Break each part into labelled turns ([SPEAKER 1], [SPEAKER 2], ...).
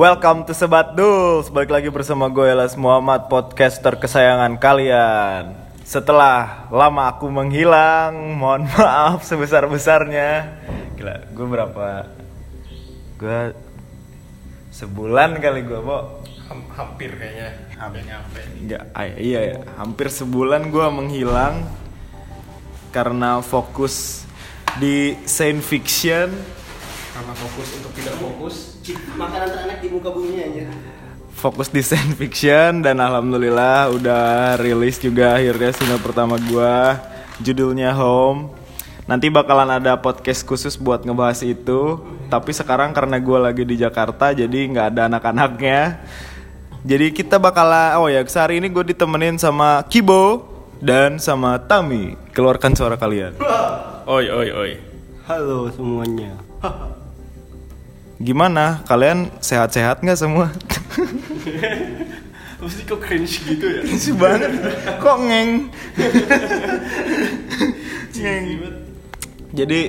[SPEAKER 1] Welcome to Sebat Duls. Balik lagi bersama gue Elas Muhammad Podcaster kesayangan kalian. Setelah lama aku menghilang Mohon maaf sebesar-besarnya. Gila, gue berapa? Gue Sebulan kali gue, Bo.
[SPEAKER 2] Ham- hampir kayaknya. Hampir nyampe
[SPEAKER 1] Ya, ay- iya ya, hampir sebulan gue menghilang Karena fokus di science fiction.
[SPEAKER 2] Karena fokus untuk tidak fokus
[SPEAKER 3] makanan teranak di muka bumi aja.
[SPEAKER 1] Fokus di science fiction dan alhamdulillah udah rilis juga akhirnya single pertama gua. Judulnya Home. Nanti bakalan ada podcast khusus buat ngebahas itu. Tapi sekarang karena gua lagi di Jakarta jadi nggak ada anak-anaknya. Jadi kita bakalan oh ya sehari ini gue ditemenin sama Kibo dan sama Tami. Keluarkan suara kalian.
[SPEAKER 2] Oi oi oi.
[SPEAKER 3] Halo semuanya
[SPEAKER 1] gimana? Kalian sehat-sehat nggak semua?
[SPEAKER 2] Pasti kok cringe gitu ya?
[SPEAKER 1] Lucu banget. Kok ngeng? Ngeng. jadi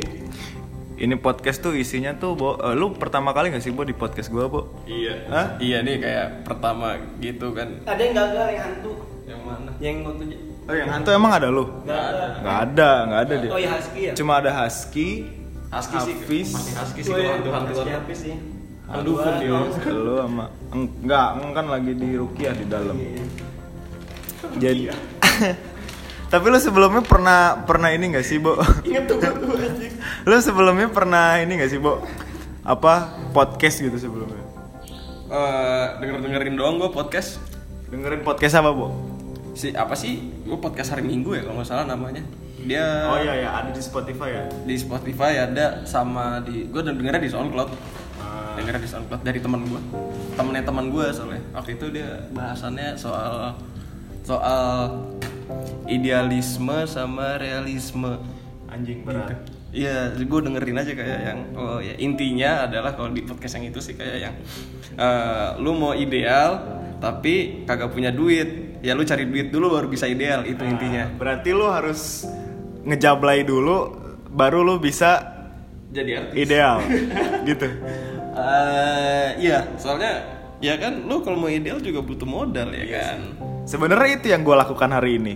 [SPEAKER 1] ini podcast tuh isinya tuh Bo, eh, lu pertama kali gak sih Bo di podcast gua Bo?
[SPEAKER 2] iya.
[SPEAKER 1] Hah?
[SPEAKER 2] iya nih kayak pertama gitu kan.
[SPEAKER 3] Ada yang gagal yang hantu.
[SPEAKER 2] Yang mana?
[SPEAKER 3] Yang waktu
[SPEAKER 1] Oh yang hantu emang ada lu?
[SPEAKER 3] Nggak ada.
[SPEAKER 1] Gak ada, gak ada dia.
[SPEAKER 3] oh ya husky ya?
[SPEAKER 1] Cuma ada Husky,
[SPEAKER 2] Husky sih
[SPEAKER 1] Hafiz,
[SPEAKER 2] pasti husky sih
[SPEAKER 3] Oh,
[SPEAKER 2] kalau
[SPEAKER 3] iya,
[SPEAKER 2] hantu-hantu
[SPEAKER 3] husky habis sih
[SPEAKER 2] Aduh, dia.
[SPEAKER 1] lu sama Eng- Enggak, Eng kan lagi di Rukiah di dalam
[SPEAKER 3] Iya.
[SPEAKER 1] Jadi Tapi lu sebelumnya pernah pernah ini gak sih Bo?
[SPEAKER 3] inget tuh anjing
[SPEAKER 1] lu sebelumnya pernah ini gak sih Bo? Apa podcast gitu sebelumnya?
[SPEAKER 2] Eh, denger dengerin doang gue podcast
[SPEAKER 1] Dengerin podcast apa Bo?
[SPEAKER 2] si apa sih gue podcast hari minggu ya kalau nggak salah namanya dia
[SPEAKER 1] Oh iya ya, ada di Spotify ya.
[SPEAKER 2] di Spotify ada sama di gue dengernya di SoundCloud
[SPEAKER 1] Ah.
[SPEAKER 2] dengernya di SoundCloud dari teman gue temennya teman gue soalnya waktu itu dia bahasannya soal soal idealisme sama realisme
[SPEAKER 1] Anjing berat.
[SPEAKER 2] Iya, gue dengerin aja kayak yang oh ya intinya adalah kalau di podcast yang itu sih kayak yang eh, lu mau ideal tapi kagak punya duit, ya lu cari duit dulu baru bisa ideal itu intinya.
[SPEAKER 1] Berarti lu harus ngejablay dulu baru lu bisa
[SPEAKER 2] Jadi artis.
[SPEAKER 1] ideal gitu.
[SPEAKER 2] Eh, iya, soalnya ya kan lu kalau mau ideal juga butuh modal ya kan.
[SPEAKER 1] Sebenarnya itu yang gue lakukan hari ini.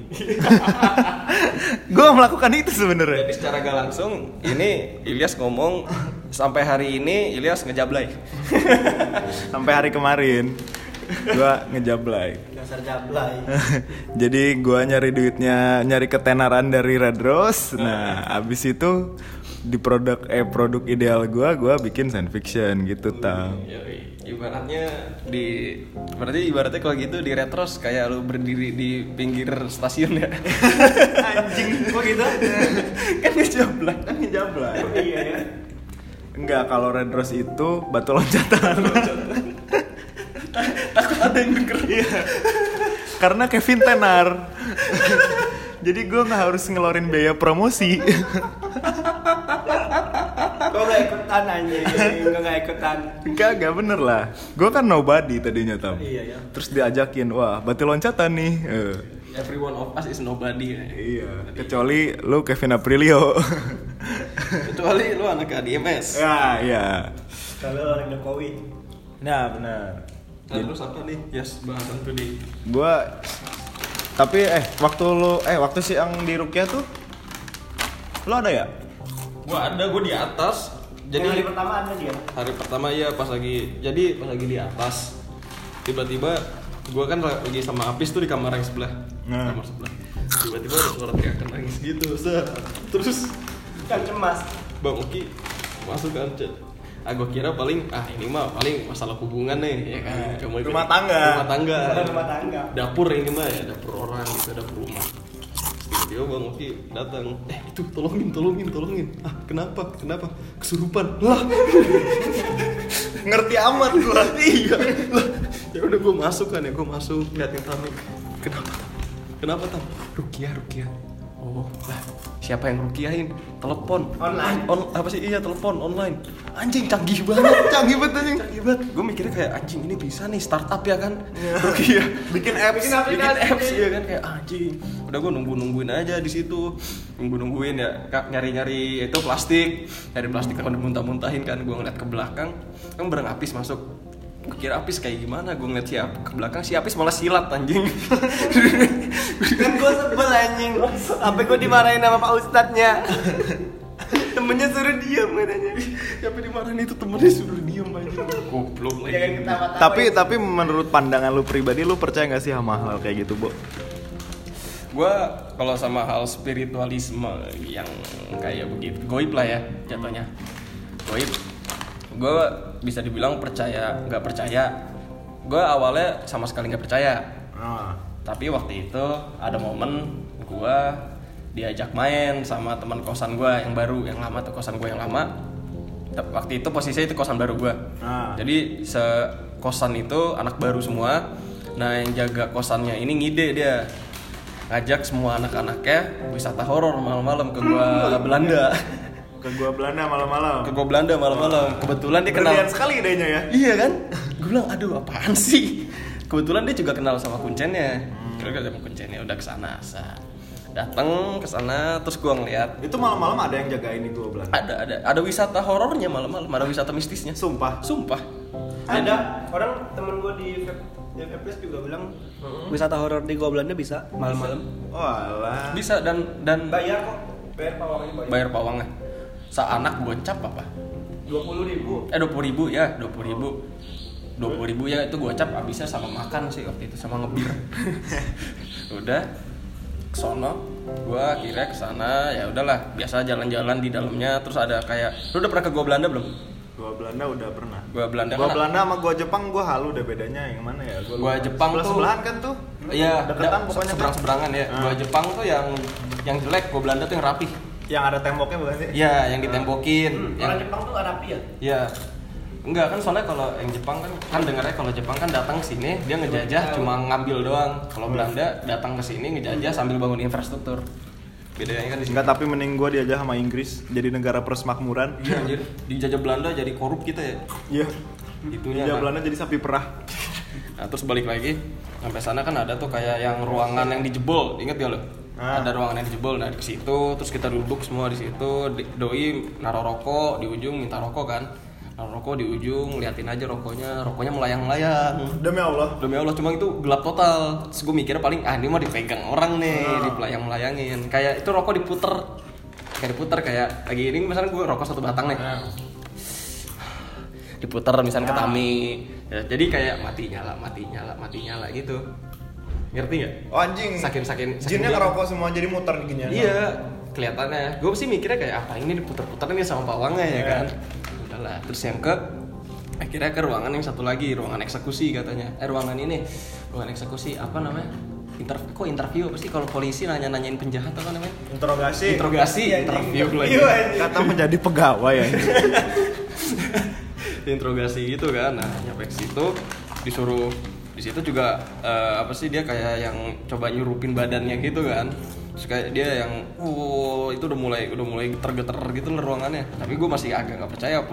[SPEAKER 1] gue melakukan itu sebenarnya.
[SPEAKER 2] Jadi secara gak langsung ini Ilyas ngomong sampai hari ini Ilyas ngejablay.
[SPEAKER 1] Sampai hari kemarin gue ngejablay.
[SPEAKER 3] dasar jablay
[SPEAKER 1] Jadi gue nyari duitnya nyari ketenaran dari Red Rose. Nah, abis itu di produk eh produk ideal gue gue bikin science fiction gitu tang.
[SPEAKER 2] Yoi. Ibaratnya di berarti ibaratnya kalau gitu di retros kayak lu berdiri di pinggir stasiun ya.
[SPEAKER 3] anjing kok gitu
[SPEAKER 2] kan ngejablay.
[SPEAKER 1] Kan ngejablay.
[SPEAKER 3] iya ya
[SPEAKER 1] Enggak, kalau Red Rose itu batu loncatan.
[SPEAKER 2] Takut ada yang denger.
[SPEAKER 1] Iya. Karena Kevin tenar. Jadi gue nggak harus ngeluarin biaya promosi.
[SPEAKER 3] kok gak ikutan anjing kok gak ikutan
[SPEAKER 1] Enggak, enggak bener lah. Gue kan nobody tadinya tam.
[SPEAKER 3] iya ya
[SPEAKER 1] Terus diajakin, wah batu loncatan nih. Eh,
[SPEAKER 2] Every one of us is nobody. Ya.
[SPEAKER 1] iya. Kecuali lu Kevin Aprilio.
[SPEAKER 2] Kecuali lu anak ADMS.
[SPEAKER 1] ya, iya.
[SPEAKER 3] kalau orang Jokowi
[SPEAKER 1] Nah, benar.
[SPEAKER 2] Nah, terus apa nih? Yes, bahasan tuh di
[SPEAKER 1] Gua tapi eh waktu lu eh waktu si yang di Rukia tuh lu ada ya?
[SPEAKER 2] Gua ada, gua di atas.
[SPEAKER 3] jadi hari pertama ada dia
[SPEAKER 2] hari pertama iya pas lagi jadi pas lagi di atas tiba-tiba gua kan lagi sama Apis tuh di kamar yang sebelah
[SPEAKER 1] Nah.
[SPEAKER 2] kamar sebelah tiba-tiba ada suara teriakan nangis gitu terus
[SPEAKER 3] kan cemas
[SPEAKER 2] bang Oki masuk kan ah kira paling ah ini mah paling masalah hubungan nih ya kan? Cuma ikut-
[SPEAKER 1] Rumah tangga.
[SPEAKER 2] rumah tangga.
[SPEAKER 3] Rumah tangga.
[SPEAKER 2] Dapur ini mah ya dapur orang gitu dapur rumah. Tiba-tiba bang Oki datang. Eh itu tolongin tolongin tolongin. Ah kenapa? Kenapa? Kesurupan. Lah.
[SPEAKER 1] Ngerti amat gua.
[SPEAKER 2] iya. Lah. Ya udah gue masuk kan ya gue masuk liatin Tami. Kenapa Tam? kenapa tam? Rukiah Rukiah oh lah siapa yang rukiahin? Telepon.
[SPEAKER 3] Online.
[SPEAKER 2] on apa sih? Iya telepon online. Anjing canggih banget canggih banget anjing. Canggih banget. Gue mikirnya kayak anjing ini bisa nih startup ya kan? Rukiah
[SPEAKER 1] Bikin apps.
[SPEAKER 3] Bikin apps.
[SPEAKER 2] bikin
[SPEAKER 3] aplikasi.
[SPEAKER 2] apps. ya kan? Kayak anjing. Udah gue nunggu nungguin aja di situ. Nunggu nungguin ya Kak, nyari nyari itu plastik. Nyari plastik kan muntah muntahin kan gue ngeliat ke belakang. Kan bareng apis masuk gue kira Apis kayak gimana? Gue ngeliat si Apis ke belakang si Apis malah silat anjing.
[SPEAKER 3] Kan gue sebel anjing. Sampai gue dimarahin sama pak ustadznya? Temennya suruh diam katanya.
[SPEAKER 2] Siapa dimarahin itu? Temennya suruh diem aja Goblok lagi.
[SPEAKER 3] Jangan ketawa
[SPEAKER 1] Tapi tapi menurut pandangan lu pribadi lu percaya nggak sih sama hal kayak gitu, Bo?
[SPEAKER 2] Gue kalau sama hal spiritualisme yang kayak begitu Goib lah ya jatuhnya. Goib Gue bisa dibilang percaya nggak percaya. Gue awalnya sama sekali nggak percaya.
[SPEAKER 1] Ah.
[SPEAKER 2] Tapi waktu itu ada momen gue diajak main sama teman kosan gue yang baru yang lama tuh kosan gue yang lama. Waktu itu posisinya itu kosan baru gue
[SPEAKER 1] Ah.
[SPEAKER 2] jadi se kosan itu anak baru semua. Nah yang jaga kosannya ini ngide dia. Ngajak semua anak-anaknya wisata horor malam-malam ke gua Belanda
[SPEAKER 1] Ke gua Belanda malam-malam.
[SPEAKER 2] ke gua Belanda malam-malam. Kebetulan dia kenal
[SPEAKER 1] Brilian sekali idenya ya.
[SPEAKER 2] iya kan? Gue bilang aduh apaan sih? Kebetulan dia juga kenal sama kuncennya. Kira sama kuncennya udah ke sana sa. Datang ke sana terus gua ngeliat.
[SPEAKER 1] Itu malam-malam ada yang jagain di gua Belanda.
[SPEAKER 2] ada ada. Ada wisata horornya malam-malam ada wisata mistisnya.
[SPEAKER 1] Sumpah.
[SPEAKER 2] sumpah.
[SPEAKER 3] Ada. Orang temen gue di Vape juga bilang wisata horor di Goa Belanda bisa malam-malam.
[SPEAKER 1] Walah.
[SPEAKER 2] bisa dan dan
[SPEAKER 3] bayar kok. Bayar pawangnya bayar.
[SPEAKER 2] Bayar pawangnya seanak gocap apa
[SPEAKER 3] dua puluh ribu.
[SPEAKER 2] Eh dua puluh ribu ya dua puluh ribu. dua puluh ribu ya itu gocap habisnya sama makan sih waktu itu sama ngebir. Udah sono gua kira ke sana ya udahlah biasa jalan-jalan di dalamnya terus ada kayak lu udah pernah ke gua Belanda belum?
[SPEAKER 1] Gua Belanda udah pernah.
[SPEAKER 2] gua Belanda
[SPEAKER 1] Gua
[SPEAKER 2] kan
[SPEAKER 1] Belanda sama gua Jepang gua halu deh bedanya yang mana ya?
[SPEAKER 2] Gua Jepang tuh-
[SPEAKER 1] sebelahan kan tuh.
[SPEAKER 2] iya
[SPEAKER 1] deketan pokoknya
[SPEAKER 2] seberang seberangan ya.
[SPEAKER 1] Ah.
[SPEAKER 2] gua Jepang tuh yang yang jelek gua Belanda tuh yang rapih
[SPEAKER 1] Yang ada temboknya bukan sih?
[SPEAKER 2] Iya, yang ditembokin.
[SPEAKER 3] Hmm,
[SPEAKER 2] yang
[SPEAKER 3] orang Jepang tuh rapi ya
[SPEAKER 2] Iya. Enggak kan soalnya kalau yang Jepang kan kan dengarnya kalau Jepang kan datang ke sini dia ngejajah cuma ngambil doang. Kalau Belanda datang ke sini ngejajah sambil bangun infrastruktur. Bedanya kan di sini.
[SPEAKER 1] Enggak, tapi mending gua diajak sama Inggris jadi negara persmakmuran.
[SPEAKER 2] Iya anjir, dijajah Belanda jadi korup kita ya.
[SPEAKER 1] Iya.
[SPEAKER 2] Itunya.
[SPEAKER 1] Dia
[SPEAKER 2] nah.
[SPEAKER 1] Belanda jadi sapi perah.
[SPEAKER 2] Nah, terus balik lagi sampai sana kan ada tuh kayak yang ruangan yang dijebol, inget gak lo?
[SPEAKER 1] Ah.
[SPEAKER 2] Ada ruangan yang dijebol, nah di situ terus kita duduk semua di situ, doi naruh rokok di ujung minta rokok kan, naruh rokok di ujung, liatin aja rokoknya, rokoknya melayang-layang.
[SPEAKER 1] Demi Allah.
[SPEAKER 2] Demi Allah cuma itu gelap total. Terus gue mikirnya paling ah ini mah dipegang orang nih, dipelayang-melayangin. Kayak itu rokok diputer, kayak diputer kayak lagi ini misalnya gue rokok satu batang nih diputer misalnya ke Tami ya, jadi kayak mati nyala mati nyala mati nyala gitu ngerti nggak?
[SPEAKER 1] Oh anjing.
[SPEAKER 2] saking saking
[SPEAKER 1] Jinnya ngerokok semua jadi muter gini
[SPEAKER 2] iya kelihatannya. Gue sih mikirnya kayak apa ini diputer-puter nih sama pawangnya ya
[SPEAKER 1] Iya.
[SPEAKER 2] kan? Udahlah terus yang ke akhirnya ke ruangan yang satu lagi ruangan eksekusi katanya. Eh ruangan ini ruangan eksekusi apa namanya? Inter kok interview apa sih? Kalau polisi nanya nanyain penjahat apa namanya?
[SPEAKER 1] Interogasi.
[SPEAKER 2] interogasi
[SPEAKER 3] Iya,
[SPEAKER 2] interview lagi
[SPEAKER 3] Iya, anjing.
[SPEAKER 1] Kata menjadi pegawai ya.
[SPEAKER 2] interogasi gitu kan. Nah nyampe situ disuruh di situ juga eh, apa sih dia kayak yang coba nyurupin badannya gitu kan. Terus kayak dia yang oh itu udah mulai udah mulai tergeter gitu lah ruangannya. Tapi gue masih agak nggak percaya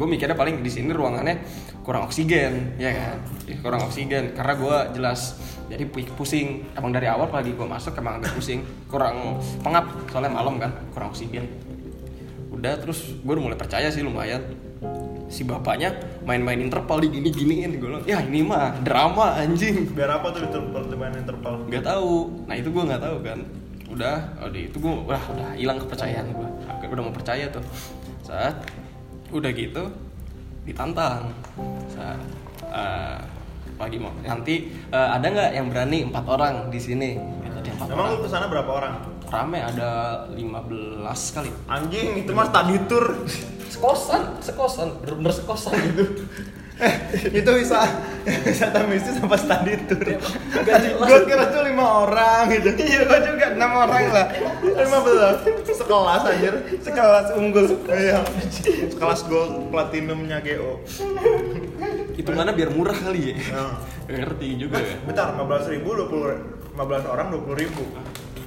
[SPEAKER 2] gue mikirnya paling di sini ruangannya kurang oksigen ya kan? Kurang oksigen. Karena gue jelas jadi pu- pusing. Emang dari awal pagi gue masuk emang agak pusing. Kurang pengap soalnya malam kan kurang oksigen. Udah terus gue udah mulai percaya sih lumayan si bapaknya main-main interpal di gini giniin gue bilang ya ini mah drama anjing.
[SPEAKER 1] Biar apa tuh interpal main interpal?
[SPEAKER 2] nggak tahu. Nah itu gue nggak tahu kan. Udah oh, di itu gue udah udah hilang kepercayaan gue udah mau percaya tuh. Saat udah gitu ditantang. Saat eh, pagi mau nanti eh, ada nggak yang berani empat orang di sini? Gitu empat
[SPEAKER 1] Emang
[SPEAKER 2] orang.
[SPEAKER 1] lu ke sana berapa orang?
[SPEAKER 2] rame ada 15 kali.
[SPEAKER 1] Anjing, itu mah study tour.
[SPEAKER 2] Sekosan sekosan bener-bener sekosan gitu
[SPEAKER 1] itu bisa wisata mistis apa study tour?
[SPEAKER 2] Jelas.
[SPEAKER 1] Gue kira tuh lima orang gitu. Iya, gue juga enam orang lah. Lima belas. Sekelas anjir. Sekelas unggul. Iya. Sekelas gold platinumnya GO.
[SPEAKER 2] itu mana biar murah kali ya. Gak ngerti juga ya
[SPEAKER 1] Bentar, 15 ribu, 20, 15 orang 20 ribu.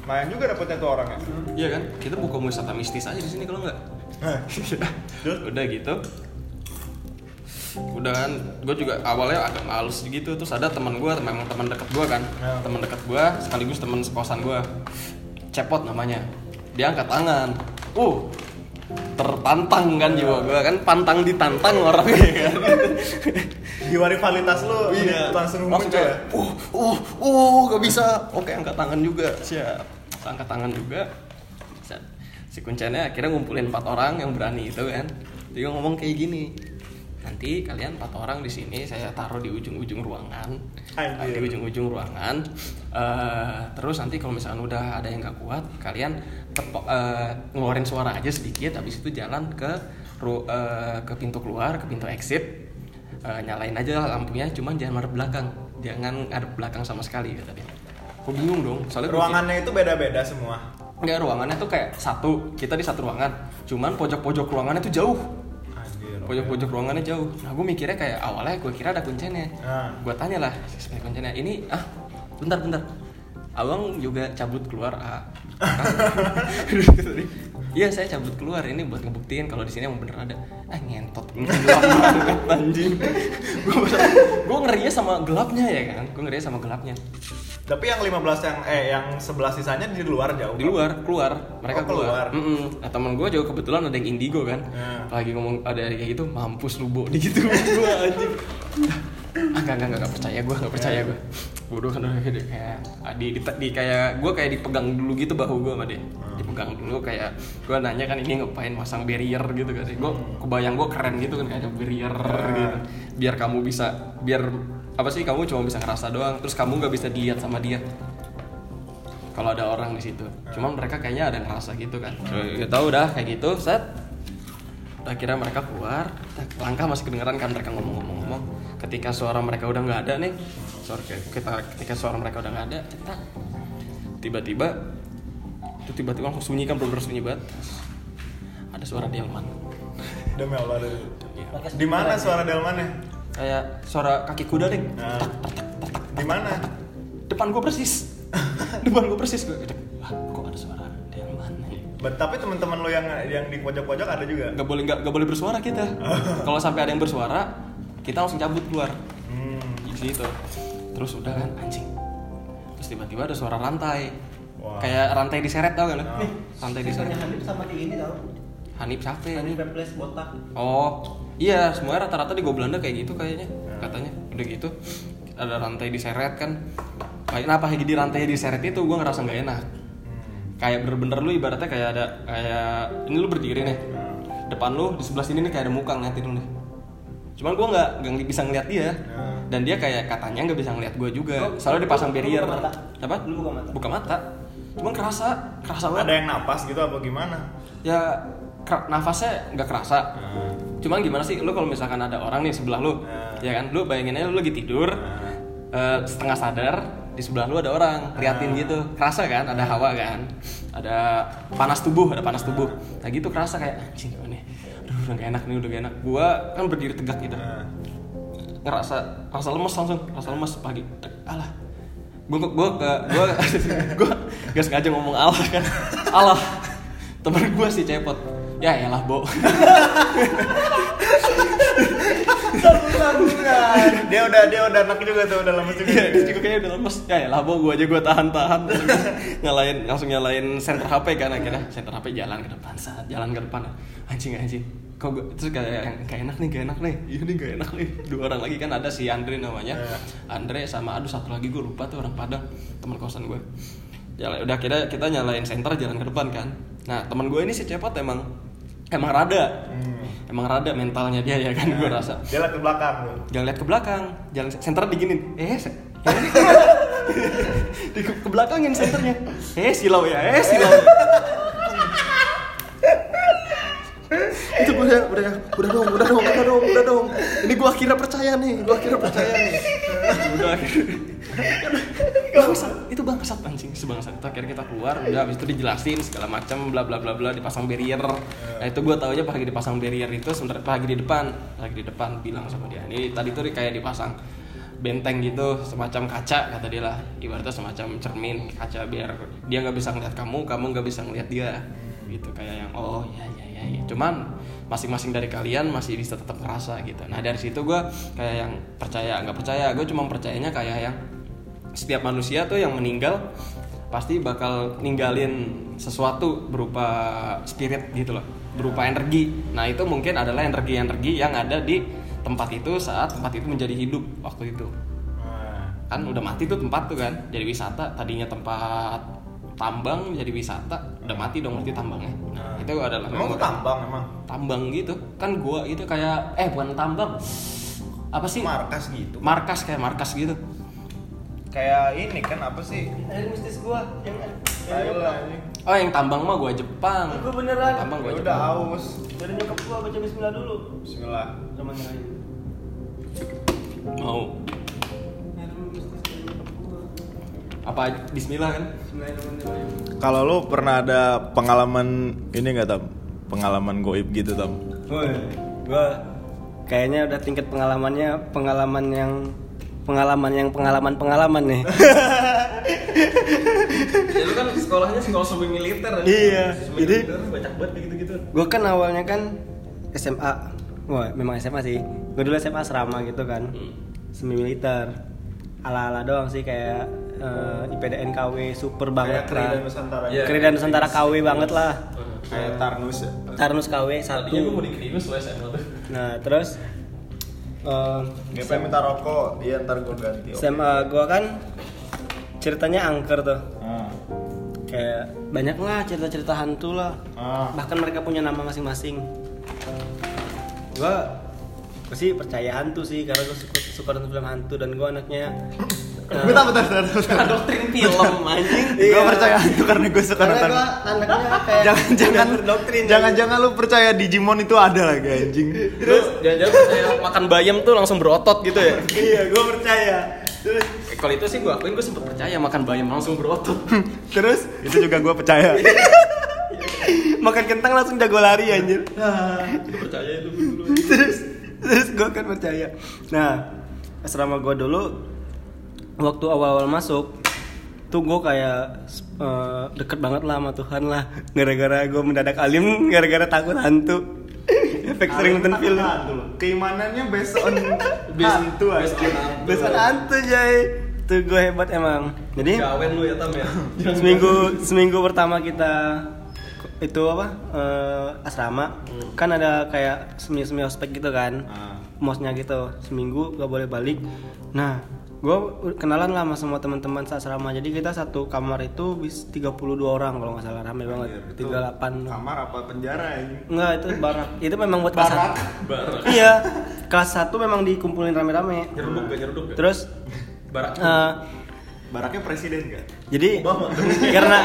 [SPEAKER 1] Lumayan juga dapetnya tuh orangnya.
[SPEAKER 2] iya kan kita buka wisata mistis aja di sini kalau nggak
[SPEAKER 1] Terus?
[SPEAKER 2] udah gitu. Udah kan gue juga awalnya agak males gitu. Terus ada teman gue memang teman dekat gue kan.
[SPEAKER 1] Ya.
[SPEAKER 2] teman dekat gue sekaligus teman sekosan gue cepot namanya. Dia angkat tangan. Uh tertantang kan jiwa gue kan. Pantang ditantang orangnya kan.
[SPEAKER 1] Jiwa rivalitas lu
[SPEAKER 2] iya.
[SPEAKER 1] langsung muncul ya.
[SPEAKER 2] uh uh uh gak bisa. Oke angkat tangan juga. Siap. Angkat tangan juga. Si kuncennya akhirnya ngumpulin empat orang yang berani itu kan. Dia ngomong kayak gini nanti kalian empat orang di sini saya taruh di ujung-ujung ruangan. Di ujung-ujung ruangan. Eh, terus nanti kalau misalkan udah ada yang nggak kuat kalian tepok eh, ngeluarin suara aja sedikit habis itu jalan ke ru- eh, ke pintu keluar ke pintu exit. Eh, nyalain aja lampunya cuman jangan madep belakang. Jangan ngadep belakang sama sekali kata dia. Aku bingung dong? Soalnya
[SPEAKER 1] Ruangannya itu beda-beda semua.
[SPEAKER 2] Enggak, ruangannya tuh kayak satu. Kita di satu ruangan. Cuman pojok-pojok ruangannya tuh jauh. Pojok-pojok ruangannya jauh. Nah gue mikirnya kayak awalnya gue kira ada kuncinya.
[SPEAKER 1] Ah.
[SPEAKER 2] gue tanya lah seperti kuncinya. Ini ah bentar bentar. Abang juga cabut keluar ah Iya saya cabut keluar. Ini buat ngebuktiin kalau di sini emang bener ada. Ah ngentot. Gelap banget anjing. Gue gue ngerinya sama gelapnya ya kan. Gue ngerinya sama gelapnya.
[SPEAKER 1] Tapi yang 15 yang eh yang 11 sisanya di luar jauh.
[SPEAKER 2] Di luar keluar mereka
[SPEAKER 1] Oh, keluar.
[SPEAKER 2] keluar. Mm-mm. Nah teman gue juga kebetulan ada yang indigo kan.
[SPEAKER 1] Ya.
[SPEAKER 2] Lagi ngomong ada kayak gitu mampus lu bo di gitu gue anjing. Ah enggak enggak enggak percaya gue enggak percaya gue. Bodoh kan kayak ah, di, di, di kayak gue kayak dipegang dulu gitu bahu gue sama dia. Dipegang dulu kayak gue nanya kan ini ngapain masang barrier gitu kan. Gue kebayang gue keren gitu kan kayak ada barrier gitu. Biar kamu bisa biar apa sih kamu cuma bisa ngerasa doang terus kamu nggak bisa dilihat sama dia kalau ada orang di situ. Cuman mereka kayaknya ada yang ngerasa gitu kan. Ya tahu dah kayak gitu, set. Udah kira mereka keluar, tak, langkah masih kedengeran kan mereka ngomong-ngomong-ngomong. Ketika suara mereka udah nggak ada nih, suara kita ketika suara mereka udah nggak ada, tiba-tiba itu tiba-tiba langsung sunyi kan bener sunyi banget. Ada suara delman.
[SPEAKER 1] Demi Allah. deh.
[SPEAKER 2] Iya.
[SPEAKER 1] Di mana suara delmannya?
[SPEAKER 2] Kayak suara kaki kuda deh.
[SPEAKER 1] Nah, di mana?
[SPEAKER 2] Depan gue persis. Depan gue persis gue. Wah, kok ada suara delman nih?
[SPEAKER 1] But, tapi teman-teman lo yang yang di pojok-pojok ada juga.
[SPEAKER 2] nggak boleh nggak nggak boleh bersuara kita kalau sampai ada yang bersuara kita langsung cabut keluar
[SPEAKER 1] Hmm.
[SPEAKER 2] di situ terus udah kan anjing terus tiba-tiba ada suara rantai
[SPEAKER 1] Wah.
[SPEAKER 2] kayak rantai diseret tau kan
[SPEAKER 1] Ah.
[SPEAKER 2] nih rantai diseret
[SPEAKER 3] Hanif sama kayak gini tau
[SPEAKER 2] Hanif siapa ya
[SPEAKER 3] Hanif
[SPEAKER 2] ini
[SPEAKER 3] botak
[SPEAKER 2] oh iya semuanya rata-rata di Go Belanda kayak gitu kayaknya
[SPEAKER 1] Ah.
[SPEAKER 2] katanya. Udah gitu ada rantai diseret kan. Kayak nah di rantai diseret itu gue ngerasa nggak enak.
[SPEAKER 1] Hmm.
[SPEAKER 2] kayak bener-bener lu ibaratnya kayak ada kayak ini lu berdiri nih. Depan lu di sebelah sini nih kayak ada muka ngeliatin lu nih. Cuman gua nggak nggak bisa ngeliat dia.
[SPEAKER 1] Hmm.
[SPEAKER 2] dan dia kayak katanya nggak bisa ngeliat gue juga.
[SPEAKER 3] Lu-
[SPEAKER 2] soalnya dipasang
[SPEAKER 3] lu- lu
[SPEAKER 2] barrier.
[SPEAKER 3] buka mata?
[SPEAKER 2] apa?
[SPEAKER 3] Lu buka mata?
[SPEAKER 2] buka mata. Cuman kerasa kerasa banget.
[SPEAKER 1] Ada yang napas gitu apa gimana?
[SPEAKER 2] ya nafasnya nggak kerasa.
[SPEAKER 1] Nah,
[SPEAKER 2] cuman gimana sih lu kalau misalkan ada orang nih sebelah lu
[SPEAKER 1] Nah.
[SPEAKER 2] ya kan? Lu bayangin aja lu lagi tidur
[SPEAKER 1] Nah.
[SPEAKER 2] eh, setengah sadar di sebelah lu ada orang liatin
[SPEAKER 1] Nah.
[SPEAKER 2] gitu. Kerasa kan? Ada hawa kan? Ada panas tubuh ada panas tubuh. Nah. Gitu kerasa kayak anjing nih? Aduh udah gak enak nih udah gak enak. Gua kan berdiri tegak gitu.
[SPEAKER 1] Nah.
[SPEAKER 2] ngerasa rasa lemes langsung rasa lemes pagi. Alah. Gue gue ke gue gue gak sengaja ngomong alah kan. Alah. Temen gue sih cepot ya elah bo
[SPEAKER 1] dia udah dia udah enak juga tuh udah lemes juga.
[SPEAKER 2] Iya, dia juga kayaknya udah lemes. Ya ya lah, gue aja gue tahan-tahan. nyalain langsung nyalain center HP kan akhirnya. Center HP jalan ke depan, saat jalan ke depan. Anjing anjing. Kok gue terus kayak yang gak enak nih, gak enak nih. Iya nih gak enak nih. Dua orang lagi kan ada si Andre namanya.
[SPEAKER 1] Iya.
[SPEAKER 2] Andre sama aduh satu lagi gue lupa tuh orang Padang, teman kosan gue. Jalan udah kita kita nyalain center jalan ke depan kan. Nah, teman gue ini si Cepot emang emang rada.
[SPEAKER 1] Hmm.
[SPEAKER 2] Emang rada mentalnya dia ya kan gue rasa.
[SPEAKER 1] Dia liat ke belakang tuh.
[SPEAKER 2] jangan lihat ke belakang. Jalan center diginin. Eh se- di ke, ke belakangin senternya eh silau ya eh silau. Itu gue udah udah udah dong udah dong udah dong udah dong. Ini gue akhirnya percaya nih gue akhirnya percaya nih udah. Bangsat. Itu bangsat anjing. Sebangsat. Itu akhirnya kita keluar udah habis itu dijelasin segala macam bla bla bla bla dipasang barrier. Nah itu gue taunya pas lagi dipasang barrier itu sebentar pas lagi di depan. Lagi di depan bilang sama dia. Ini tadi tuh kayak dipasang benteng gitu semacam kaca kata dia lah. Ibaratnya semacam cermin kaca biar dia nggak bisa ngeliat kamu kamu nggak bisa ngeliat dia. Gitu kayak yang oh ya ya ya, ya. cuman masing-masing dari kalian masih bisa tetap ngerasa gitu nah dari situ gue kayak yang percaya nggak percaya gue cuma percayanya kayak yang setiap manusia tuh yang meninggal pasti bakal ninggalin sesuatu berupa spirit gitu loh berupa energi. Nah itu mungkin adalah energi-energi yang ada di tempat itu saat tempat itu menjadi hidup waktu itu. Kan udah mati tuh tempat tuh kan, jadi wisata. Tadinya tempat tambang jadi wisata, udah mati dong berarti tambangnya. Nah itu adalah
[SPEAKER 1] Emang tuh tambang emang
[SPEAKER 2] tambang gitu kan gua itu kayak eh bukan tambang apa sih
[SPEAKER 1] markas gitu.
[SPEAKER 2] markas kayak markas gitu
[SPEAKER 1] Kayak ini kan apa sih?
[SPEAKER 3] Air mistis gua yang
[SPEAKER 1] Thailand.
[SPEAKER 2] oh yang tambang mah gua Jepang
[SPEAKER 3] Gua beneran.
[SPEAKER 2] tambang gua
[SPEAKER 1] Gua
[SPEAKER 2] Jepang
[SPEAKER 1] udah haus.
[SPEAKER 3] Dari nyokap gua baca bismillah dulu.
[SPEAKER 1] Bismillah.
[SPEAKER 3] Sama nyerahin.
[SPEAKER 2] mau apa Bismillah kan.
[SPEAKER 1] Kalau lu pernah ada pengalaman ini nggak tam? Pengalaman goib gitu tam?
[SPEAKER 3] Woi, gua kayaknya udah tingkat pengalamannya pengalaman yang pengalaman yang pengalaman pengalaman nih.
[SPEAKER 2] ya lu kan sekolahnya sekolah semi militer kan?
[SPEAKER 3] Iya,
[SPEAKER 2] Semi
[SPEAKER 3] jadi-
[SPEAKER 2] militer, banyak banget gitu gitu
[SPEAKER 3] Gue kan awalnya kan SMA, wah memang SMA sih. Gue dulu SMA asrama gitu kan, semi militer. Ala-ala doang sih kayak eh, IPDN KW super banget
[SPEAKER 1] Kayak
[SPEAKER 3] lah.
[SPEAKER 1] dan Nusantara.
[SPEAKER 2] Iya.
[SPEAKER 3] Kri dan Nusantara KW banget lah.
[SPEAKER 1] Kayak Tarnus ya.
[SPEAKER 3] Tarnus KW
[SPEAKER 2] tadinya gua mau
[SPEAKER 3] satu.
[SPEAKER 2] di Krinus lo SMA tuh
[SPEAKER 3] Nah terus eh,
[SPEAKER 1] Gak pengen minta rokok, iya ntar gue ganti.
[SPEAKER 3] SMA gue kan ceritanya angker tuh.
[SPEAKER 1] Ah.
[SPEAKER 3] Kayak banyak lah cerita-cerita hantu lah.
[SPEAKER 1] Ah.
[SPEAKER 3] Bahkan mereka punya nama masing-masing. Gua gua sih percaya hantu sih karena gue suka, suka nonton film hantu dan gue anaknya eh,
[SPEAKER 1] Bentar, bentar, bentar,
[SPEAKER 2] doktrin film anjing.
[SPEAKER 1] Gue
[SPEAKER 3] Iya.
[SPEAKER 1] percaya itu karena gue suka
[SPEAKER 3] karena
[SPEAKER 1] nonton.
[SPEAKER 3] gue anaknya kayak
[SPEAKER 1] Jangan-jangan
[SPEAKER 3] doktrin
[SPEAKER 1] jangan-jangan lu percaya Digimon itu ada lagi anjing.
[SPEAKER 2] terus? Jangan-jangan saya makan bayam tuh langsung berotot gitu ya?
[SPEAKER 3] Iya gue percaya. Terus?
[SPEAKER 2] Eh, kalau itu sih gua akuin gua sempet percaya makan bayam langsung berotot.
[SPEAKER 3] Terus?
[SPEAKER 1] Itu juga gue percaya.
[SPEAKER 3] makan kentang langsung jago lari anjir
[SPEAKER 2] Gua percaya itu dulu.
[SPEAKER 3] Terus? Terus gue kan percaya. Nah asrama gue dulu waktu awal-awal masuk tuh gue kayak eh, deket banget lah sama Tuhan lah. Gara-gara gue mendadak alim gara-gara takut hantu. Efek sering nonton film.
[SPEAKER 1] Keimanannya based on
[SPEAKER 2] Based-
[SPEAKER 1] hantu
[SPEAKER 2] based on hantu.
[SPEAKER 3] jay. Tuh gue hebat emang. Jadi
[SPEAKER 2] gawen lu ya tam ya?
[SPEAKER 3] seminggu seminggu pertama kita itu apa eh, asrama. Kan ada kayak semi semi ospek gitu kan.
[SPEAKER 1] Ah.
[SPEAKER 3] mosnya gitu. Seminggu gak boleh balik. Nah gue kenalan lah sama semua teman-teman asrama jadi kita satu kamar itu bis 32 orang kalau nggak salah. Rame banget.
[SPEAKER 1] Itu
[SPEAKER 3] 38
[SPEAKER 1] Kamar apa penjara anjing?
[SPEAKER 3] Enggak itu barak. Itu memang buat kelas
[SPEAKER 1] Barak?
[SPEAKER 2] barak.
[SPEAKER 3] Iya. Kelas satu memang dikumpulin rame-rame.
[SPEAKER 2] Nyeruduk gak nyeruduk gak
[SPEAKER 3] terus
[SPEAKER 2] barak.
[SPEAKER 3] eh,
[SPEAKER 1] Baraknya presiden kan?
[SPEAKER 3] jadi karena